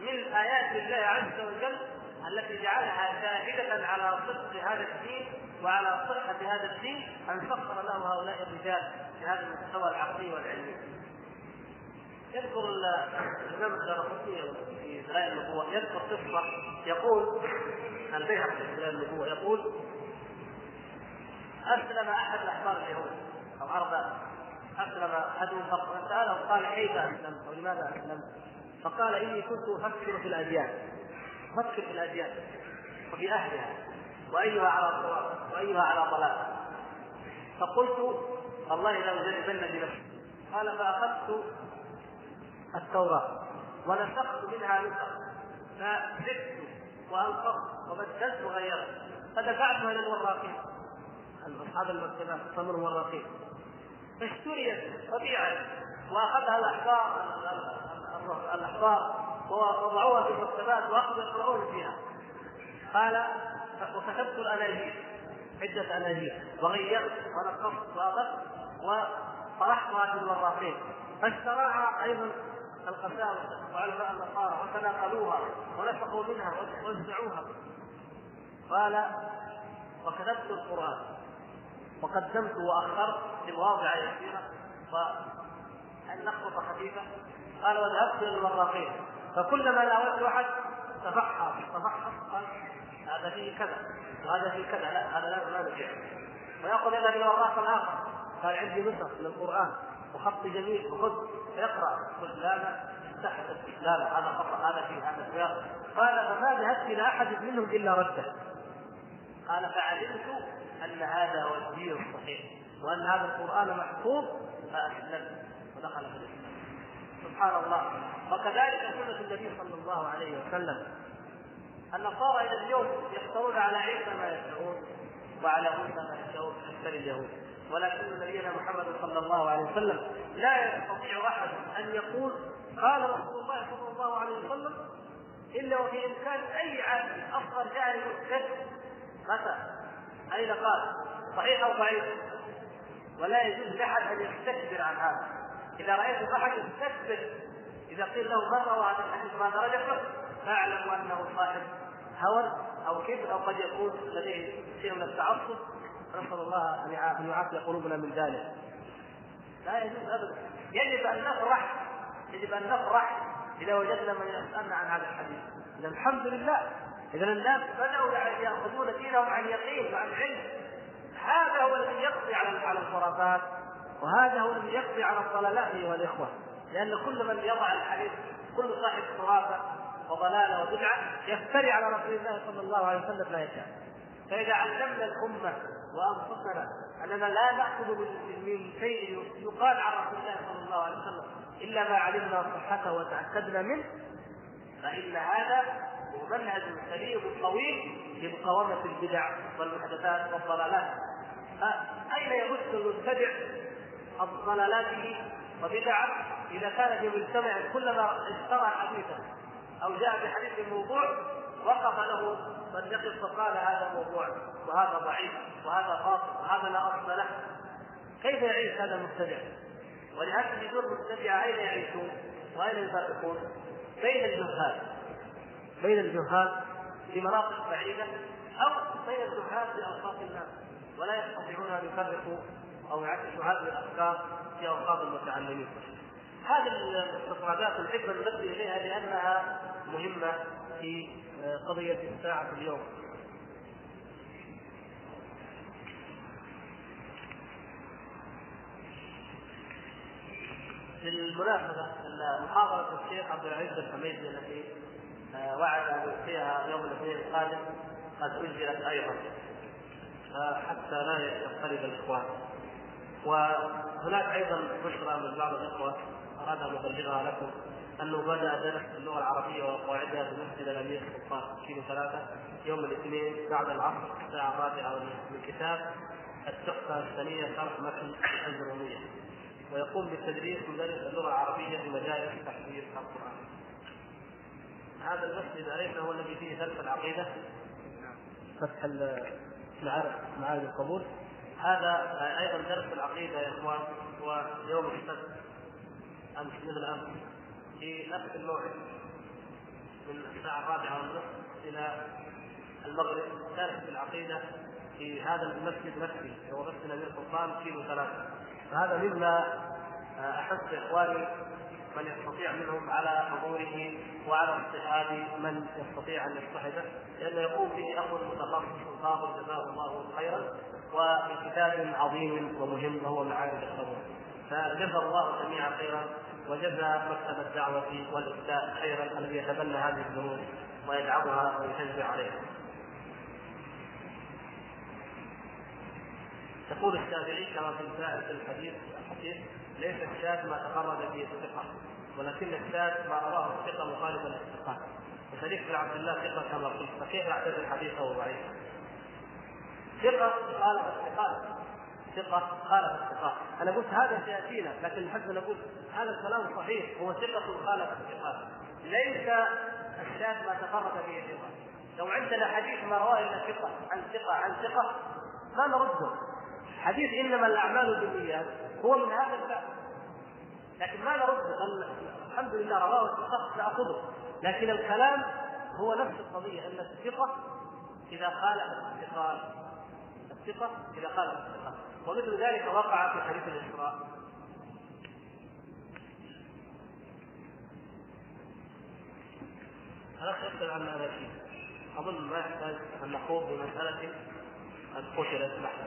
[SPEAKER 1] من آيات الله عز وجل التي جعلها شاهدة على صدق هذا الدين وعلى صحة هذا الدين أن سخر له هؤلاء الرجال في هذا المستوى العقلي والعلمي. يذكر الإمام الدارقطني في دلائل النبوة يذكر قصة يقول البيهقي في دلائل النبوة يقول أسلم أحد الأحبار اليهود أو أربع أسلم أحدهم فساله قال كيف أسلمت أو لماذا أسلمت؟ فقال إني كنت أفكر في الأديان أفكر في الاديان وفي أهلها وأيها على صواب وأيها على ضلال. فقلت والله لاجربن بنفسي قال فأخذت التوراة ونسخت منها نسخ. فزدت وانقضت وبدلت وغيرت فدفعتها إلى الوراقين أصحاب المكتبات التمر والرقيق فاشتريت طبيعة وأخذها الأحبار الأحبار ووضعوها في المكتبات واخذوا يقرؤون فيها. قال وكتبت الاناجيل عدة اناجيل وغيرت ونقصت وأضفت وطرحتها في الوراقين. فاشتراها أيضا القساوسه وعلماء النصارى وتناقلوها ونفقوا منها ووزعوها قال وكتبت القرآن. وقدمت وأخرت في مواضع يسيرة والنخبه خفيفة. قال وذهبت إلى الوراقين. فكلما ناولت واحد تفحص تفحص قال هذا فيه كذا وهذا فيه كذا لا هذا لا لا نجح وياخذ إلى الوراق الآخر قال عندي نسخ من القرآن وخط جميل وخذ اقرأ قلت لا لا لا لا هذا خطأ هذا فيه هذا سياق قال فما ذهبت إلى أحد منهم إلا رده. قال فعلمت أن هذا هو الدين الصحيح وأن هذا القرآن محفوظ فاسلمت ودخل في الإسلام. سبحان الله وكذلك سنة النبي صلى الله عليه وسلم النصارى إلى اليوم يختارون على عيسى ما يشاءون وعلى موسى ما يشاءون أكثر اليهود ولكن نبينا محمد صلى الله عليه وسلم لا يستطيع أحد أن يقول قال رسول الله صلى الله عليه وسلم إلا وفي إمكان أي عالم اصغر جاهل مسلم متى؟ اين قال؟ صحيح أو ضعيف؟ ولا يجوز لأحد أن يستكبر عن هذا إذا رأيت احد يستكبر إذا قيل له روى هذا الحديث ما درجته فاعلم أنه صاحب هوى أو كبر أو قد يكون لديه شيء من التعصب. نسأل الله أن يعافي قلوبنا من ذلك. لا يجوز ابدا. يجب أن نفرح. يجب أن نفرح إذا وجدنا من يسألنا عن هذا الحديث. إذا الحمد لله. إذا الناس بدأوا يعني يأخذون دينهم عن يقين وعن علم. هذا هو الذي يقضي على الخرافات وهذا هو الذي يقضي على الضلالات أيها الإخوة لأن كل من يضع الحديث كل صاحب خرافة وضلالة وبدعة يفتري على رسول الله صلى الله عليه وسلم لا يشاء. فإذا علمنا الأمة وأنفسنا أننا لا نأخذ من شيء يقال عن رسول الله صلى الله عليه وسلم إلا ما علمنا صحته وتأكدنا منه فإن هذا هو منهج سليم طويل لمقاومة البدع والمحدثات والضلالات. اين يبث المبتدع؟ ضلالاته وبدعة إذا كان في مجتمع كلما اشترى حديثا أو جاء بحديث موضوع وقف له من يقف فقال هذا موضوع وهذا ضعيف وهذا باطل وهذا لا أصل له كيف يعيش هذا المبتدع؟ ولهذا بدون مبتدع أين يعيشون؟ وأين يفرقون؟ بين الجهال بين الجهال في مناطق بعيدة أو بين الجهال في أوساط الناس ولا يستطيعون أن يفرقوا أو يعكسوا هذه الافكار في اوساط المتعلمين. هذه الاستطرادات الحكمه نبدي إليها لانها مهمة في قضية الساعة اليوم. بالمناسبة أن محاضرة الشيخ عبد العزيز الحميدي التي وعد أن يلقيها يوم الاثنين القادم قد أجلت أيضا حتى لا يختلف الإخوان وهناك أيضا بشرى من بعض الإخوة أراد أن أبلغها لكم أنه بدأ درس اللغة العربية وقواعدها في مسجد الأمير سلطان كيلو ثلاثة يوم الاثنين بعد العصر الساعة الرابعة من كتاب التحفة الثانية شرح متن الجرومية ويقوم بالتدريس مدرس اللغة العربية في مجالس تحفيظ القرآن. هذا المسجد اليس هو الذي فيه درس العقيدة؟ فتح معارف معارف القبول هذا أيضا درس العقيدة يا إخوان هو يوم السبت امس مثل امس في نفس الموعد من الساعة الرابعة والنصف إلى المغرب في العقيدة في هذا المسجد نفسه هو مسجد الامير سلطان كيلو ثلاثة. فهذا مما احث إخواني من يستطيع منهم على حضوره وعلى اصطحاب من يستطيع أن يصطحبه لأنه يقوم به اخو المتخصص الفاضل جزاه الله خيرا. وبكتاب عظيم ومهم وهو معارف القبول فجزا الله جميعا خيرا وجزى مكتب الدعوة والإفتاء خيرا الذي يتبنى هذه الدروس ويدعمها ويشجع عليها. يقول الشافعي كما في الحديث الحديث ليس الشاذ ما تخرج به الثقة ولكن الشاذ ما رواه الثقة مخالفا للثقات وشريك بن عبد الله ثقة كما قلت فكيف يعتبر حديثه ضعيفا؟ ثقة خالف الثقات ثقة خالف الثقات أنا قلت هذا سيأتينا لكن حتى نقول هذا الكلام صحيح هو ثقة خالف الثقات ليس الشاذ ما تفرد به ثقة. لو عندنا حديث ما رواه إلا ثقة عن ثقة عن ثقة ما نرده. حديث إنما الأعمال بالنيات هو من هذا الباب. لكن ما نرده. الحمد لله رواه الثقة نأخذه لكن الكلام هو نفس القضية أن الثقة إذا خالف الثقات الثقة إذا خالف الثقة. ومثل ذلك وقع في حديث الإسراء. الأخ يسأل عن هذا الشيء. أظن ما يحتاج أن نخوض بمسألة قد قتلت بحثا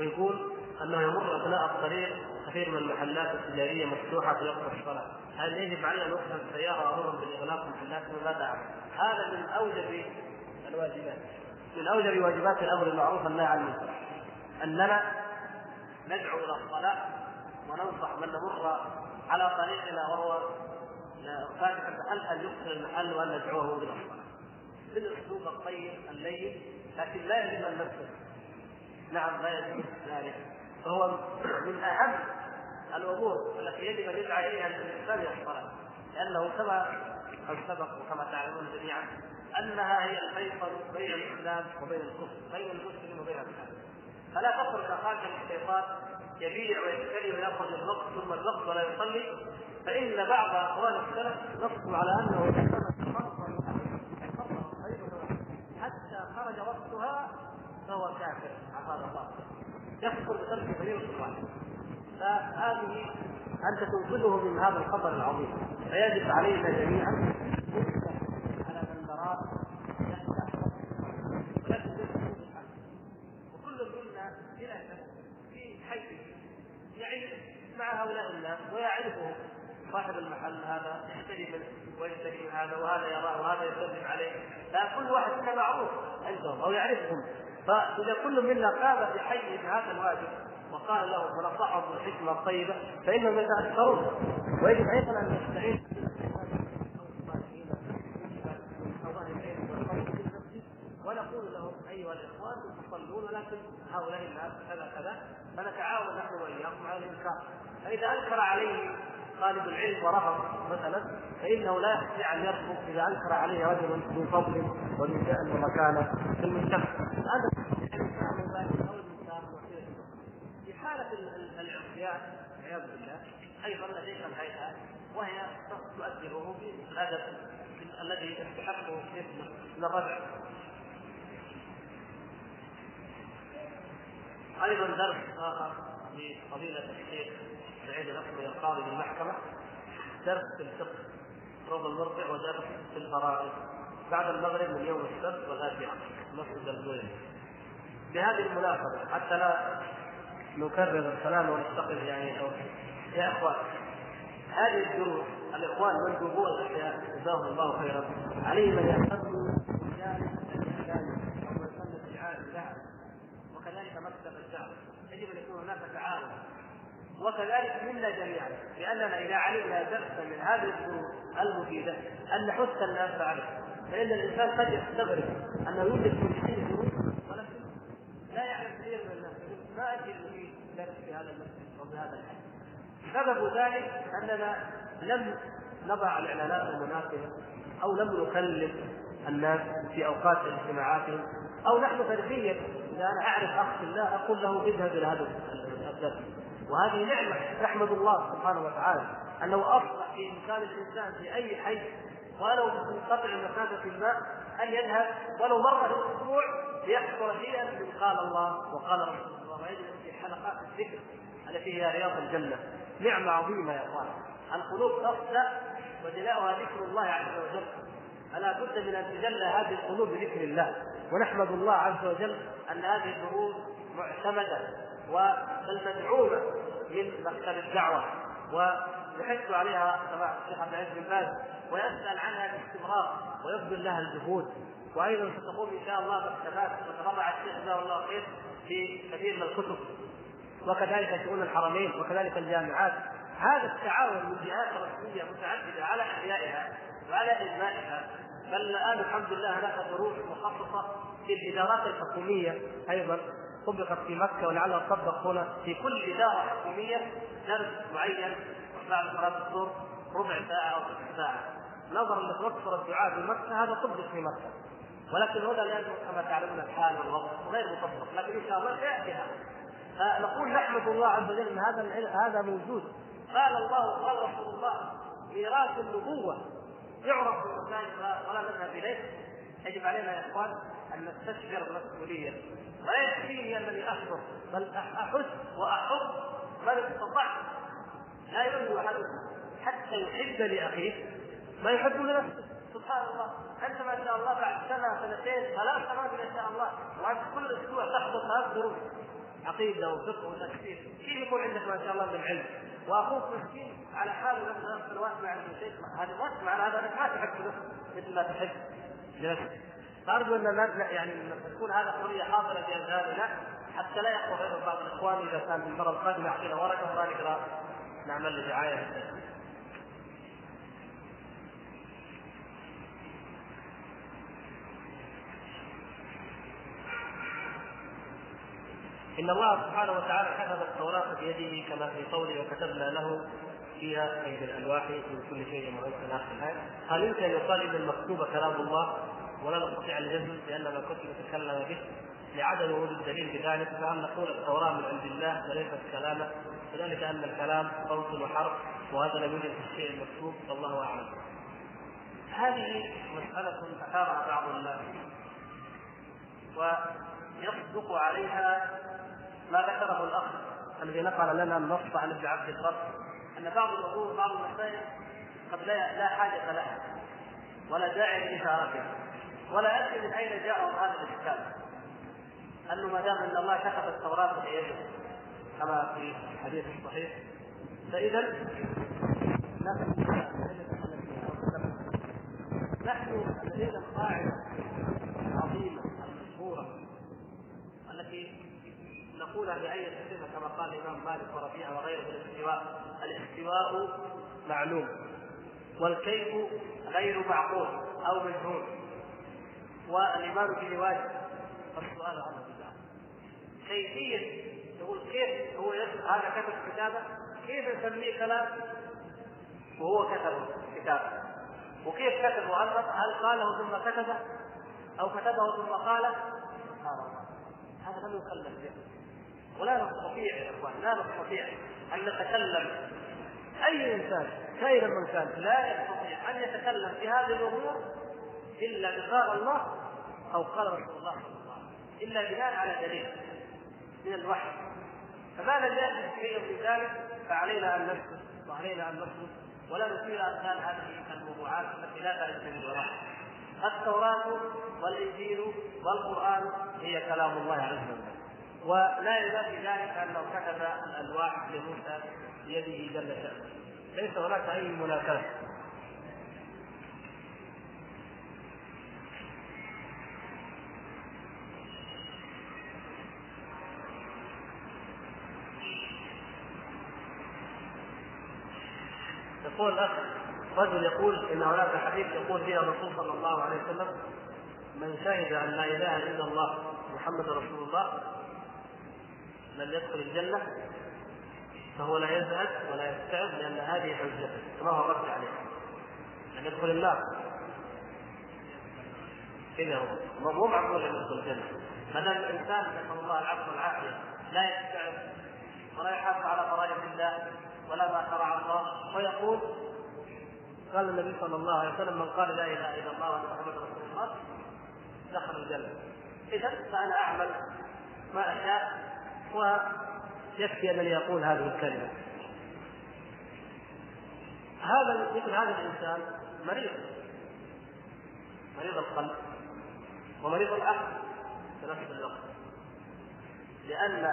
[SPEAKER 1] ويقول أنه يمر أثناء الطريق كثير من المحلات التجارية مفتوحة في وقت الصلاة. هل يجب علي أن أوقف السيارة وأمرهم بالإغلاق المحلات؟ ماذا؟ هذا من أوجب الواجبات. من أوجب واجبات الأمر المعروف والنهي عن المنكر. أننا ندعو إلى الصلاة وننصح من نمر على طريقنا وهو فاتح المحل ان يدخل المحل وأن ندعوه إلى الصلاة. بالاسلوب الطيب اللين لكن لا يجب أن نفسد نعم لا يجوز ذلك. فهو من أهم الأمور التي يجب أن يدعى إليها الإنسان إلى الصلاة لأنه كما قد سبق وكما تعلمون جميعا انها هي الفيصل بين الإسلام وبين الكفر بين المسلم وبين الكافر. فلا تترك اخاك الشيطان يبيع ويشتري ويأخذ الوقت ثم الوقت ولا يصلي. فإن بعض اخوان السلف نصوا على أنه حتى خرج وقتها فهو كافر عفانا الله. يكفر بترك دليل القران فهذه أنت تنقذه من هذا الخطر العظيم. فيجب علينا جميعا مع هؤلاء الناس ويعرفهم صاحب المحل هذا يشتري منه ويشتري من هذا وهذا يراه وهذا يسلم عليه. لا كل واحد منا معروف عندهم أو يعرفهم. فإذا كل منا قام بحي هذا الواجب وقال له ونصحه بالحكمه الطيبة فإنهم يتأثرون. ويجب أيضا أن نستعين ونقول لهم ايها الاخوان تصلون ولكن هؤلاء الناس كذا كذا فنتعاون نحن وإياكم على الإنكار. فإذا أنكر عليه طالب العلم ورفض مثلا فإنه لا يستطيع أن يرفض إذا أنكر عليه رجل من فضل ومن شان ومكانة في المجتمع هذا في حالة العصيان والعياذ بالله أيضا لديك الهيئات وهي تؤثره بالادب الذي يستحقه من الردع أيضا درس آخر لفضيله الشيخ سعيد الاصلي القاضي بالمحكمه درس في الفقه روض المرجع ودرس في الفرائض بعد المغرب من يوم السبت والاتي مسجد الزويل بهذه المناسبة حتى لا نكرر الكلام ونستقل يعني يا إخوان هذه الدروس الإخوان مندوبون الاشياء جزاهم الله خيرا عليهم أن يهتموا بجانب الاسلام أو يسمى شعار مكتب الدعوه يجب أن يكون هناك تعاون وكذلك منا جميعا لأننا إذا علمنا درسا من هذه الدروس المفيدة أن نحث الناس عليه. فإن الإنسان قد يستغرب انه يوجد في دروس ولكن لا يعلم كثير من الناس. ما أجد في درس في هذا المسجد أو في هذا الحي سبب ذلك أننا لم نضع الإعلانات المناسبه أو لم نكلم الناس في أوقات اجتماعاتهم أو نحن فرديا اذا أنا أعرف أخ في الله أقول له اذهب إلى هذا الدرس وهذه نعمة نحمد الله سبحانه وتعالى أنه أصبح في امكان الإنسان في أي حي ولو منقطع مسافه الماء أن يذهب ولو مرة في الأسبوع ليحضر شيئا من قال الله وقال رسول الله ويجلس في حلقات الذكر التي هي رياض الجنة. نعمة عظيمة يا إخوان. القلوب تصدأ وجلاؤها ذكر الله عز وجل. فلا بد من أن تجلى هذه القلوب بذكر الله. ونحمد الله عز وجل أن هذه القلوب معتمدة وبل مدعومة من مكتب الدعوة. ويحث عليها كما الشيخ عبد العزيز بن باز ويسأل عنها باستمرار ويبذل لها الجهود. وأيضا ستقوم إن شاء الله مكتبات وتضع الشيخ جزاه الله خير في كثير من الكتب. وكذلك شؤون الحرمين وكذلك الجامعات. هذا التعاون من جهات رسمية متعددة على أحيائها. وعلى ابنائها بل الآن الحمد لله هناك دروس مخصصة في الإدارات الحكومية أيضا طبقت في مكة ولعلها تطبق هنا في كل إدارة حكومية درس معين بعد صلاة الظهر ربع ساعة أو ثلث ساعة. نظرا لتوفر الدعاء في مكة هذا طبق في مكة. ولكن هنا لا كما تعلمون الحال والوضع غير مطبق لكن إن شاء الله سيأتي هذا. فنقول نحمد الله عز وجل إن هذا هذا موجود. قال الله قال رسول الله ميراث النبوة يعرف بالمكان ولا نذهب إليه. يجب علينا يا إخوان أن نستشعر المسؤولية. ولا يكفيني أنني أحضر بل أحس وأحض من استطعت. لا يؤمن أحدكم حتى يحب لأخيه ما يحب لنفسه. سبحان الله. انت ما شاء الله بعد سنة سنتين ثلاث سنوات ما شاء الله وانت كل أسبوع تحضر ثلاث دروس عقيدة وفقه وتفسير كيف يكون عندك ما شاء الله من علم. واخوك مسكين على حاله له ثلاث سنوات ما عنده شيء هذا ما معنى هذا انك ما تحب نفسك مثل ما تحب. لنفسك فأرجو أن يعني تكون هذا قضيه حاضرة في اذهاننا حتى لا غير بعض الإخوان إذا كان المرة القادمة يعطينا ورقة. نقرا نعمل لدعاية. إن الله سبحانه وتعالى كتب التوراة بيده كما في قوله وكتبنا له فيها أي بالألواح من كل شيء معروف إلى آخر الآية. هل يمكن أن يقال إن المكتوب كلام الله ولا نستطيع الجزم بأن ما كتب تكلم به؟ لعدم وجود الدليل بذلك فهل نقول التوراة من عند الله وليست كلاما وذلك أن الكلام صوت وحرف وهذا لم يوجد في الشيء المكتوب والله أعلم. هذه مسألة أثارها بعض الناس ويصدق عليها ما ذكره الاخ الذي نقل لنا النص عن ابن عبد البر ان بعض الأمور بعض المسائل قد لا لا حاجة لها ولا داعي لاشارتها ولا ادري من اين جاءهم هذا الاشكال انه ما دام ان الله كتب التوراه بيده كما في الحديث الصحيح فاذا نحن لدينا القاعده نقولها بأي صفة كما قال الإمام مالك وربيعة وغيره في الاستواء الاستواء معلوم والكيف غير معقول أو مجهول والإيمان به واجب. والسؤال عنه كيفية يقول كيف هو هذا كتب كتابة؟ كيف نسميه كلام؟ وهو كتب كتابة. وكيف كتب هل قاله ثم كتبه؟ أو كتبه ثم قاله؟ هذا لم يكلف به. ولا نستطيع يا إخوان لا نستطيع أن نتكلم. أي إنسان كائنا من كان لا يستطيع أن يتكلم في هذه الأمور إلا بقال الله أو قال رسول الله صلى الله عليه وسلم إلا بناء على دليل من الوحي. فما لم ياتي شيء من ذلك؟ فعلينا أن نسكت وعلينا أن نصمت ولا نثير امثال هذه الموضوعات التي لا من وراءها التوراة والإنجيل والقرآن هي كلام الله عز وجل. ولا ينافي ذلك أنه كتب الألواح لموسى بيده جل شأنه. ليس هناك أي منافاه يقول الاخ رجل يقول إن هناك حديث يقول فيه الرسول صلى الله عليه وسلم من شهد أن لا إله إلا الله محمد رسول الله لم يدخل الجنة فهو لا يزهد ولا يستعد لأن هذه حجته كما هو الرد عليه لم يدخل النار. كذا هو. مو معقول أن يدخل الجنة. ما دام الإنسان نسأل الله العفو والعافية لا يستعف ولا يحافظ على فرائض الله ولا ما شرع الله ويقول قال النبي صلى الله عليه وسلم من قال لا إله إلا الله وأن محمد رسول الله دخل الجنة. اذا فأنا أعمل ما أشاء ويكفي انني أقول هذه الكلمة. هذا مثل هذا الإنسان مريض. مريض القلب ومريض العقل في نفس الوقت. لأن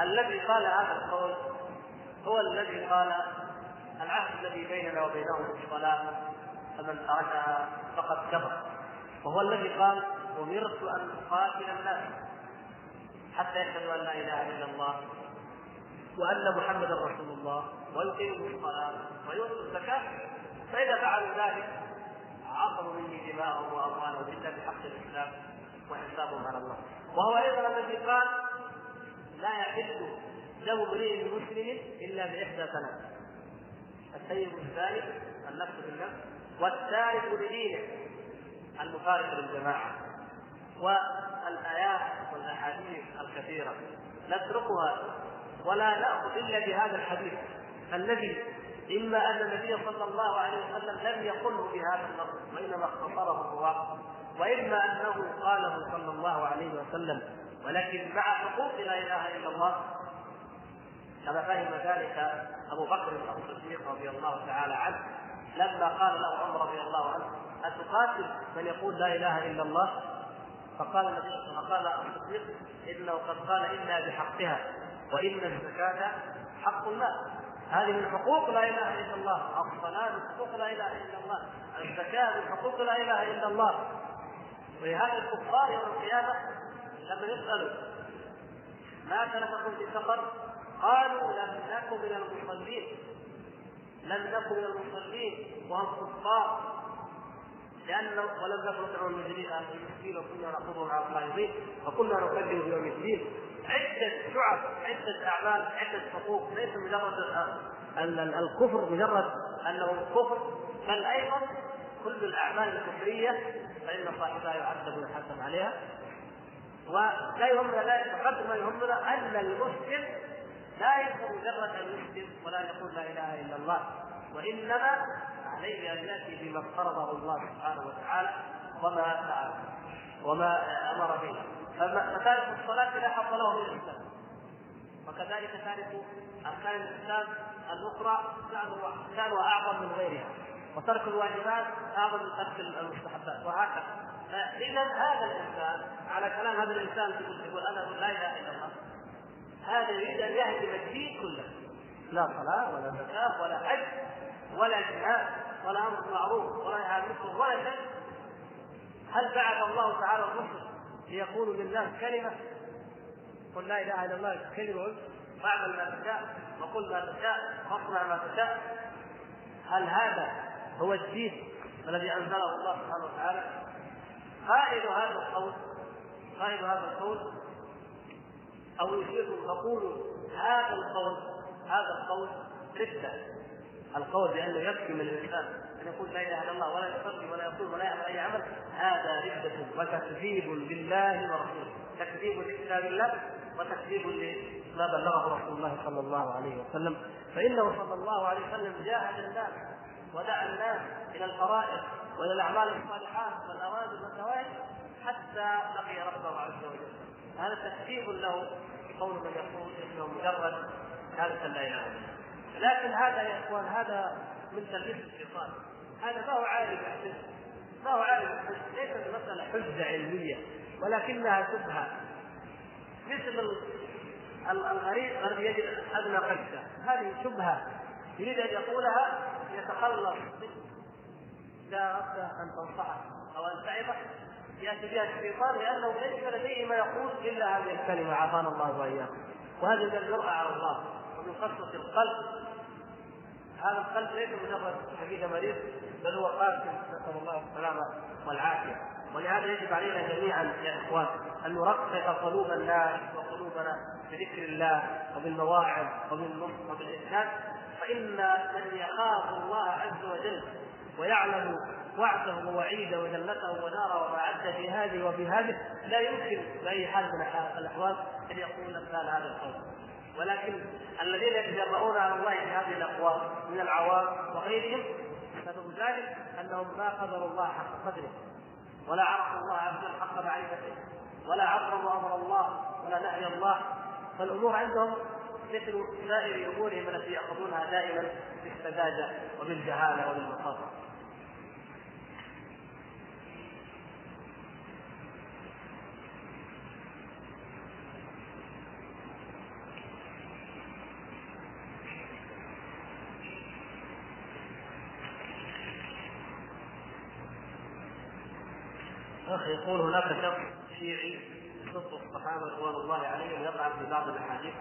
[SPEAKER 1] الذي قال هذا القول هو الذي قال العهد الذي بيننا وبينهم الصلاة فمن تركها فقد كفر. وهو الذي قال أمرت أن أقاتل الناس. حتى يشهدوا أن لا إله إلا الله وأن محمدا رسول الله ويقيموا الصلاة ويؤتوا الزكاة. فإذا فعلوا ذلك عصموا مني دماءهم وأموالهم إلا بحق الإسلام وحسابهم على الله. وهو أيضا الذي قال لا يحل دم امرئ مسلم إلا بإحدى ثلاث السيد الثالث النفس بالنفس والثالث لدينه المفارق للجماعة. والآيات والأحاديث الكثيرة. نتركها ولا نأخذ إلا بهذا الحديث الذي اما أن النبي صلى الله عليه وسلم لم يقله بهذا اللفظ وإنما اختصره هو وإما أنه قاله صلى الله عليه وسلم ولكن مع حقوق لا إله إلا الله. كما فهم ذلك أبو بكر الصديق رضي الله تعالى عنه لما قال له عمر رضي الله عنه أتقاتل من يقول لا إله إلا الله؟ فقال النبي فقال الصديق انه قد قال إلا بحقها وإن الزكاة حق المال. هذه من حقوق لا إله إلا الله الصلاة من حقوق لا إله إلا الله الزكاة من حقوق لا إله إلا الله. ولهذا الكفار يوم القيامة لما يسألوا ما سلككم في سقر قالوا لم نكن من المصلين. لم نكن من المصلين وهم كفار. لأن ولم نكن ندعو المسلمين وكنا نخوض مع الخائضين وكنا نكذب بيوم الدين. عدة شعب عدة أعمال عدة حقوق ليس مجرد الكفر مجرد أنه كفر. بل أيضا كل الأعمال الكفرية فإن صاحبها يعذب ويحاسب عليها. ولا يهمنا ذلك فقدر ما يهمنا أن المسلم لا يكون مجرد أن يسلم ولا يقول لا إله إلا الله وإنما عليه أن يأتي بما افترضه الله سبحانه وتعالى وما فعل وما أمر به. فتارك الصلاة لا حق له من الإسلام. وكذلك تارك أركان الإسلام الأخرى شأنه أعظم من غيرها. وترك الواجبات أعظم من ترك المستحبات. وهكذا. فإذا هذا الإنسان على كلام هذا الإنسان يقول أنا لا إله إلا الله. هذا يريد أن يهدم الدين كله. لا صلاة ولا زكاة ولا حج. ولا جهاد ولا أمر معروف ولا عن ولا شيء. هل بعث الله تعالى الرسل ليقولوا للناس كلمة؟ قل لا إله إلا الله كلمة. واعمل ما تشاء وقل ما تشاء واصنع ما تشاء. هل هذا هو الدين الذي أنزله الله سبحانه وتعالى؟ قائد هذا القول قائد هذا القول. أو يشير تقول هذا القول هذا القول ردة القول بأنه يكفي من الإنسان أن يقول لا إله إلا الله ولا يصلي ولا يقول ولا يعمل أي عمل هذا ردة وتكذيب لله ورسوله. تكذيب لكتاب الله وتكذيب لما بلغه رسول الله صلى الله عليه وسلم. فإنه صلى الله عليه وسلم جاهد الناس ودعا الناس إلى الفرائض وإلى الأعمال الصالحات والأوامر والنواهي حتى لقي ربه عز وجل. هذا تكذيب له قول من يقول إنه مجرد هذا لا إله إلا لكن هذا يا إخوان هذا من تلبيس الشيطان هذا ما هو عالم ما هو عالم الحزب؟ ليس المساله حجه علمية ولكنها شبهة. مثل الغريب الذي يجد أدنى قشه هذه شبهة. يريد أن يقولها يتخلص إذا أردت أن تنصحه أو أن تعظه يأتي بها الشيطان لأنه ليس لديه ما يقول إلا هذه الكلمة عافانا الله وإياكم. وهذه من الجرأة على الله. ومن قسوة القلب. هذا القلب ليس مجرد حقيقة مريض بل هو قاسم نسأل الله السلامة والعافية. ولهذا يجب علينا جميعا يا إخوان أن نرقق قلوب الناس وقلوبنا بذكر الله وبالمواعظ وبالنصح وبالإرشاد فإن من يخاف الله عز وجل ويعلم وعده ووعيده وجنته وناره وما عد في هذه وفي هذه لا يمكن بأي حال من الأحوال أن يقول امثال هذا القول. ولكن الذين يتجرؤون على الله في هذه الأقوال من العوام وغيرهم سبب ذلك أنهم ما قدروا الله حق قدره ولا عرفوا الله عز وجل حق معرفته ولا عظموا أمر الله ولا نهي الله. فالأمور عندهم مثل سائر أمورهم التي يأخذونها دائما بالسذاجة وبالجهالة وبالمخاطرة. اخ يقول هناك شخص شيعي يصف الصحابة رضوان الله عليهم ويطعن في بعض الأحاديث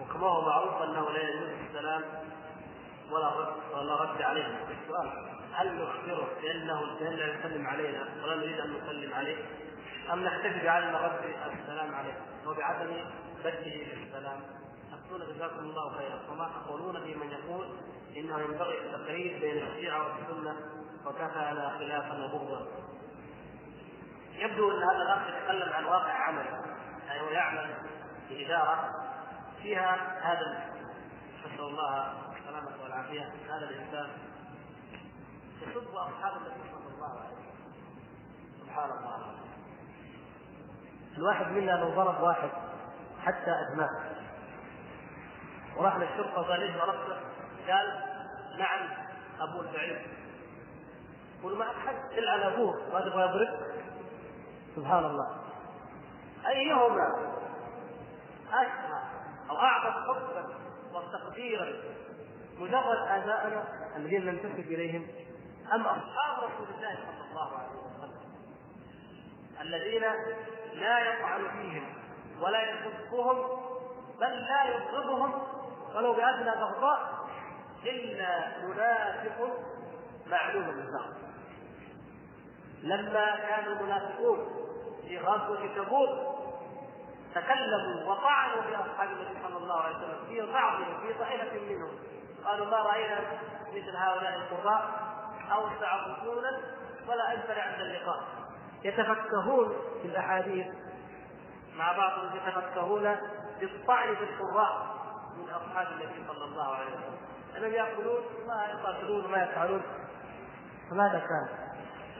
[SPEAKER 1] وكما هو معروف أنه لا يجوز السلام ولا رد ولا رد عليه. السؤال هل نخبره بأنه لا يسلم علينا ولا نريد أن نسلم عليه؟ أم نحتفي بعدم رد السلام عليه؟ وبعدم رده السلام تقول جزاكم الله خيرا. وما تقولون في من يقول إنه ينبغي التقريب بين الشيعة والسنة وكفى خلافا وبغضا. يبدو أن هذا الاخ يتكلم عن واقع عمل يعني هو يعمل في إدارة فيها هذا نسأل الله السلامة والعافية. هذا الإنسان يسب أصحاب النبي صلى الله عليه وسلم. سبحان الله. الواحد منا لو ضرب واحد حتى أدماه. وراح للشرطه وقال إيش ضربته؟ قال نعم أبو البعير. يقول ما حد العن أبوه. ما تبغى يضرب؟ سبحان الله. أيهما؟ أشهى أو أعظم حبا وتقديرا. مجرد آبائنا الذين ننتسب إليهم أم أصحاب رسول الله صلى الله عليه وسلم؟ الذين لا يطعن فيهم ولا يسبهم بل لا يبغضهم ولو بأدنى بغضاء إلا منافق معلوم النفاق لما كان المنافقون في غزوة تبوك تكلموا وطعنوا في أصحاب النبي صلى الله عليه وسلم في بعضهم في طائفة منهم. قالوا ما رأينا مثل هؤلاء القراء أوسع بطونا ولا أجمل عند اللقاء. يتفكهون في الأحاديث. مع بعضهم يتفكهون بالطعن في القراء من أصحاب النبي صلى الله عليه وسلم. أنهم يأكلون ما يقاتلون وما يفعلون. فماذا كان؟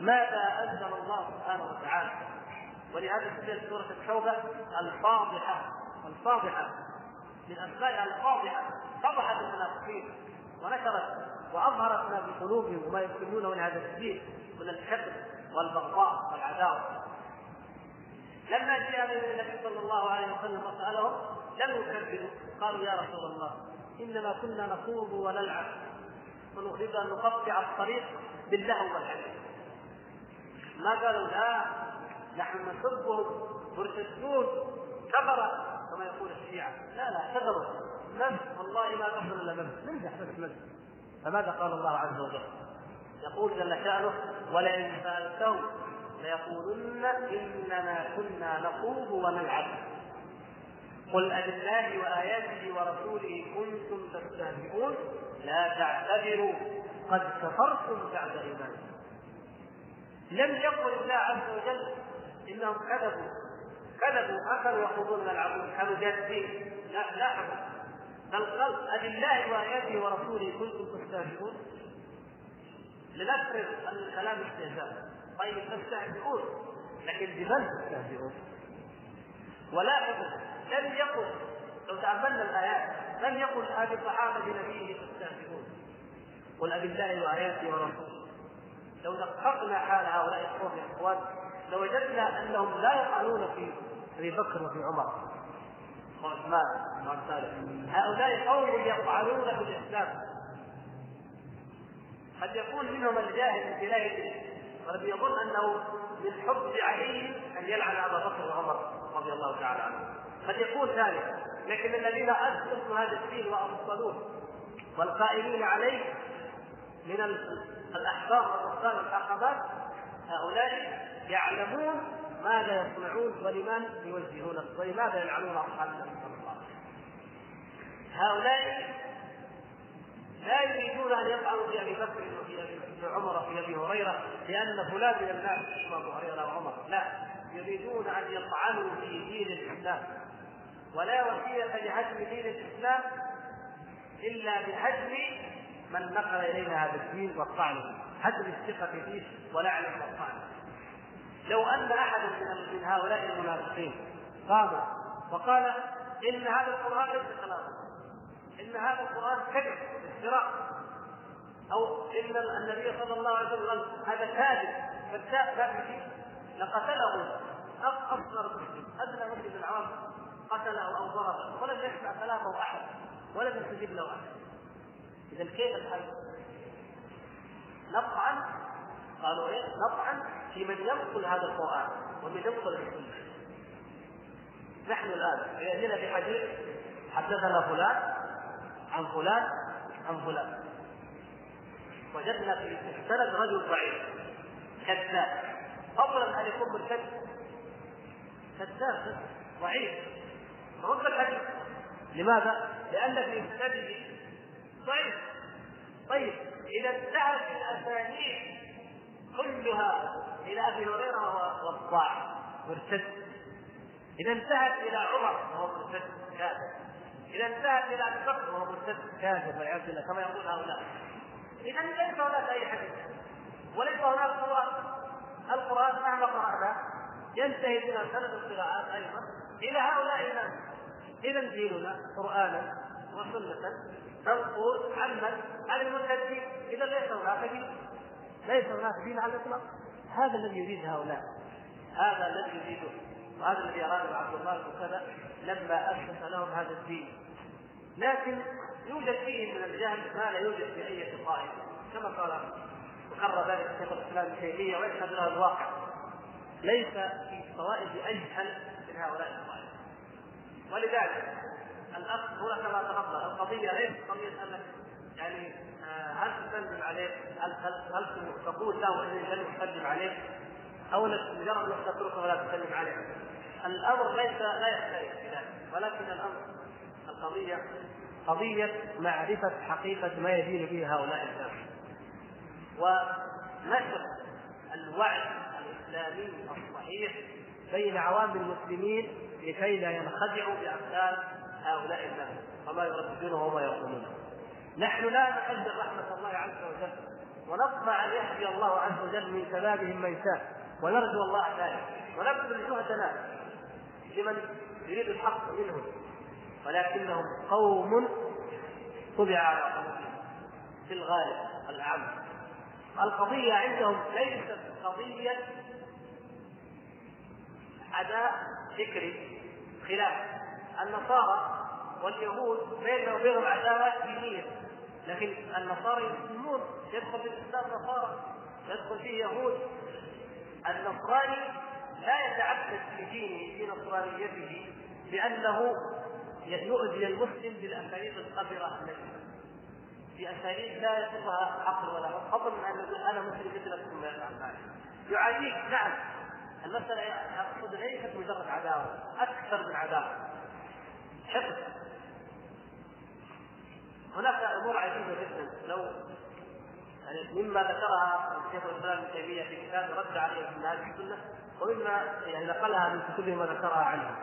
[SPEAKER 1] ماذا أنزل الله سبحانه وتعالى؟ ولهذا سميت سورة التوبة الفاضحة الفاضحة. من أسمائها الفاضحة. فضحت المنافقين ونشرت وأظهرت ما في قلوبهم وما يكتمونه من هذا الدين من الحقد والبغضاء والعداوة لما جاء النبي صلى الله عليه وسلم وسألهم لم يكذبوا. قالوا يا رسول الله إنما كنا نخوض ونلعب. ونريد أن نقطع الطريق باللهو والحديث. ما قالوا؟ لا. نحن نسبهم مرتدون كفر كما يقول الشيعة. لا لا اعتذروا من؟ والله ما كفر إلا من. نمزح بس من فماذا قال الله عز وجل؟ يقول جل شأنه ولئن سألتهم ليقولن انما كنا نخوض ونلعب. قل أبالله وآياته ورسوله كنتم تستهزئون. لا تعتذروا قد كفرتم بعد إيمانكم. لم يقل الله عز وجل إنهم كذبوا. كذبوا. اكلوا من العبود كانوا جادين لا لاحظوا قال أبالله وآياته ورسوله كنتم تستهزئون؟ لنفرض أن الكلام استهزاء. طيب تستهزئون. لكن بمن تستهزئون؟ ولاحظوا لم يقل لو تأملنا الآيات لم يقل هذه الصحابة بنبيه تستهزئون. قل أبالله وآياته ورسوله. لو دققنا حال هؤلاء القوم يا إخوان لوجدنا أنهم لا يقعون في أبي بكر وفي عمر. وعثمان وامثاله هؤلاء قوم يفعلون في الإسلام. قد يكون منهم الجاهل في ولايه والذي يظن أنه من حب علي أن يلعن أبا بكر وعمر رضي الله تعالى عنهم قد يكون ذلك لكن الذين اسسوا هذا الدين وابطلوه والقائمين عليه من الاحبار والرهبان والعقبات هؤلاء يعلمون ماذا يصنعون ولمن يوجهون ولماذا يلعنون أصحاب النبي صلى الله عليه وسلم. هؤلاء لا يريدون أن يطعنوا في أبي بكر وفي أبي عمر وفي أبي هريرة لأن فلان من الناس أبو هريرة وعمر. لا يريدون أن يطعنوا في دين الإسلام. ولا وسيله لهدم دين الإسلام إلا بهدم من نقل الينا هذا الدين والطعن هدم الثقة فيه ولعنه والطعن لو أن احدا من هؤلاء المنافقين قام وقال إن هذا القرآن ليس كلام إن هذا القرآن كذب افتراء. أو إن النبي صلى الله عليه وسلم هذا كاذب لا فيه لقتله اصغر مسلم أدنى مسلم العام قتله أو ضربه. ولم يسمع كلامه أحد ولم يستجب له أحد. إذا كيف الحل؟ نطعن قالوا إيه؟ نطعن في من ينقل هذا القرآن ومن ينقل السنة. نحن الآن يأتينا في حديث حدثنا فلان عن فلان عن فلان. وجدنا في السند رجل ضعيف كذاب. فضلا أن يكون مرتد كذاب ضعيف. رد الحديث. لماذا؟ لأن في سنده ضعيف. طيب إذا انتهت الأسانيد كلها إلى أبي هريرة وهو وضاع مرتد. إذا انتهت إلى عمر وهو مرتد كافر إذا انتهت إلى أبي بكر وهو مرتد كافر والعياذ بالله كما يقول هؤلاء. إذا ليس هناك أي حديث. وليس هناك قرآن. القرآن مهما قرانا ينتهي بنا سند القراءات أيضا. إلى هؤلاء الناس إذا ديننا قرآنا وسنة تنقل عمن عن المرتدين. إذا ليس هناك دين. ليس هناك دين على الإطلاق. هذا الذي يريد هؤلاء. هذا الذي يريده وهذا الذي اراده عبد الله بن سبأ لما أسس لهم هذا الدين. لكن يوجد فيه من الجهل ما لا يوجد في أي طائفه كما قال وقرر ذلك شيخ الإسلام ابن تيمية ويشهد له الواقع. ليس في الطوائف أجهل من هؤلاء الطوائف ولذلك الاخ هنا كما تفضل. القضية ليست قضية أنك يعني هل تسلم عليه؟ هل هل, هل تقول له انني لن اسلم عليه؟ أو مجرد انك تتركه ولا تسلم عليه؟ الأمر ليس لا يختلف في ذلك ولكن الامر القضية قضية معرفة حقيقة ما يدين به هؤلاء الناس ونشر الوعي الإسلامي الصحيح بين عوام المسلمين لكي لا ينخدعوا بامثال هؤلاء الناس وما يرددونه وما يقولونه. نحن لا نقدر رحمة الله عز وجل ونطمع أن يهدي الله عز وجل من شبابهم من شاء ونرجو الله ذلك ونبذل جهدنا لمن يريد الحق منهم ولكنهم قوم طبع على قلوبهم في الغالب العام. القضية عندهم ليست قضية أداء فكري خلاف. النصارى واليهود بيننا وبينهم عداوات دينية. لكن النصارى يسلمون يدخل في الإسلام نصارى يدخل فيه يهود. النصراني لا يتعبد في دينه في نصرانيته بانه يؤذي المسلم بالأساليب القذره التي باساليب لا يصفها عقل ولا فضلا من أن أنا مسلم مثلك ثم يفعل ذلك يعاديك نعم. المسألة اقصد ليست مجرد عداوة أكثر من عداوة. حقد هناك أمور عجيبة جدا. لو يعني مما ذكرها الشيخ الإسلام ابن تيمية في كتاب رد عليه من هذه السنة ومما يعني نقلها من كتبه ما ذكرها عنه.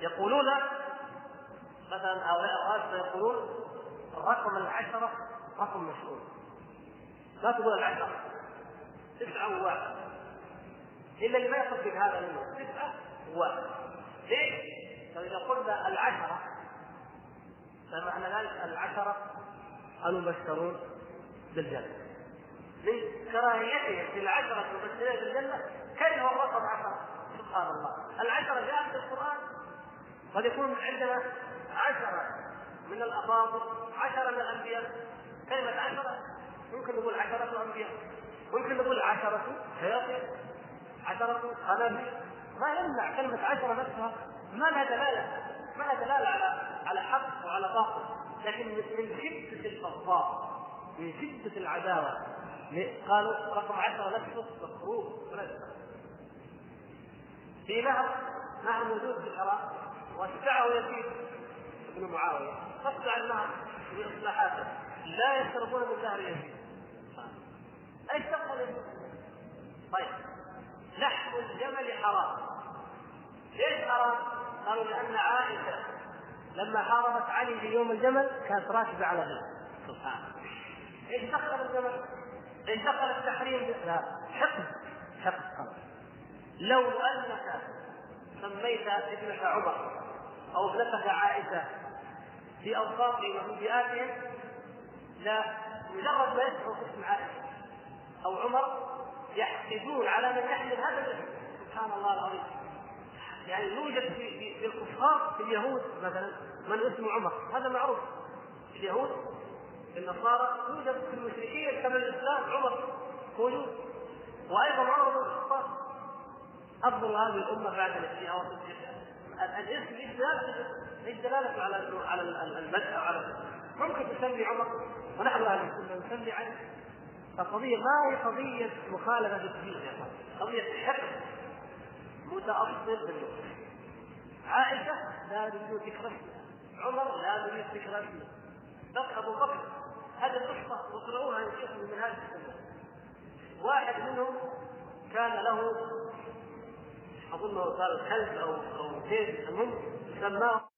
[SPEAKER 1] يقولون مثلا هؤلاء الراشدة يقولون الرقم العشرة رقم مشهور. لا تقول العشرة تسعة وواحد. إلا اللي ما يصدق هذا منه تسعة وواحد. ليش؟ فإذا قلنا العشرة فمعنى ذلك؟ العشرة المبشرون بالجنة. من كراهيتهم في العشرة المبشرين بالجنة كره الرقم عشرة سبحان الله. العشرة جاءت في القرآن. قد يكون عندنا عشرة من الأفاضل عشرة من الأنبياء. كلمة عشرة ممكن نقول عشرة أنبياء ممكن نقول عشرة شياطين عشرة قنابل ما يمنع كلمة عشرة نفسها. ما لها دلالة. ما لها دلالة على على حق وعلى باطل لكن من شدة البغضاء من شدة العداوة. قالوا رقم عشرة نفسه مكروه في نهر نهر موجود في العراق واتبعه يزيد. بن معاوية قطع النهر باصلاحاته لا يشربون من نهر يزيد. إيش دخل طيب. لحم الجمل حرام. ليش حرام؟ قالوا لأن عائشة لما حاربت علي في يوم الجمل كانت راكبه على غير سبحان إيش دخل الجمل؟ إيش دخل التحريم؟ لا حقد. حقد لو أنك سميت ابنك عمر أو ابنتك عائشة في اوصافهم وفي بيئاتهم لا مجرد ما يسمعوا اسم عائشة أو عمر يحقدون على من يحمل هذا الاسم سبحان الله العظيم. يعني يوجد في, في الكفار في اليهود مثلا من اسمه عمر. هذا معروف. في اليهود في النصارى يوجد في المشركين قبل الإسلام عمر موجود وأيضا عمر بن الخطاب. أفضل هذه الأمة بعد الانبياء الاسم إيش دلالته إيش دلالته على على المدح أو على ممكن تسمي عمر ونحن أهل السنة نسمي علي. القضية ما هي قضية مخالفة في الدين يا قضية حقد. متاصل بالمسلم عائشة لا نريد ذكر اسمها عمر لا نريد ذكر اسمه بكر أبو بكر هذه القصة تقرؤوها ان شئتم من هذه السنة. واحد منهم كان له اظنه صار كلب أو أو كيف المهم سماه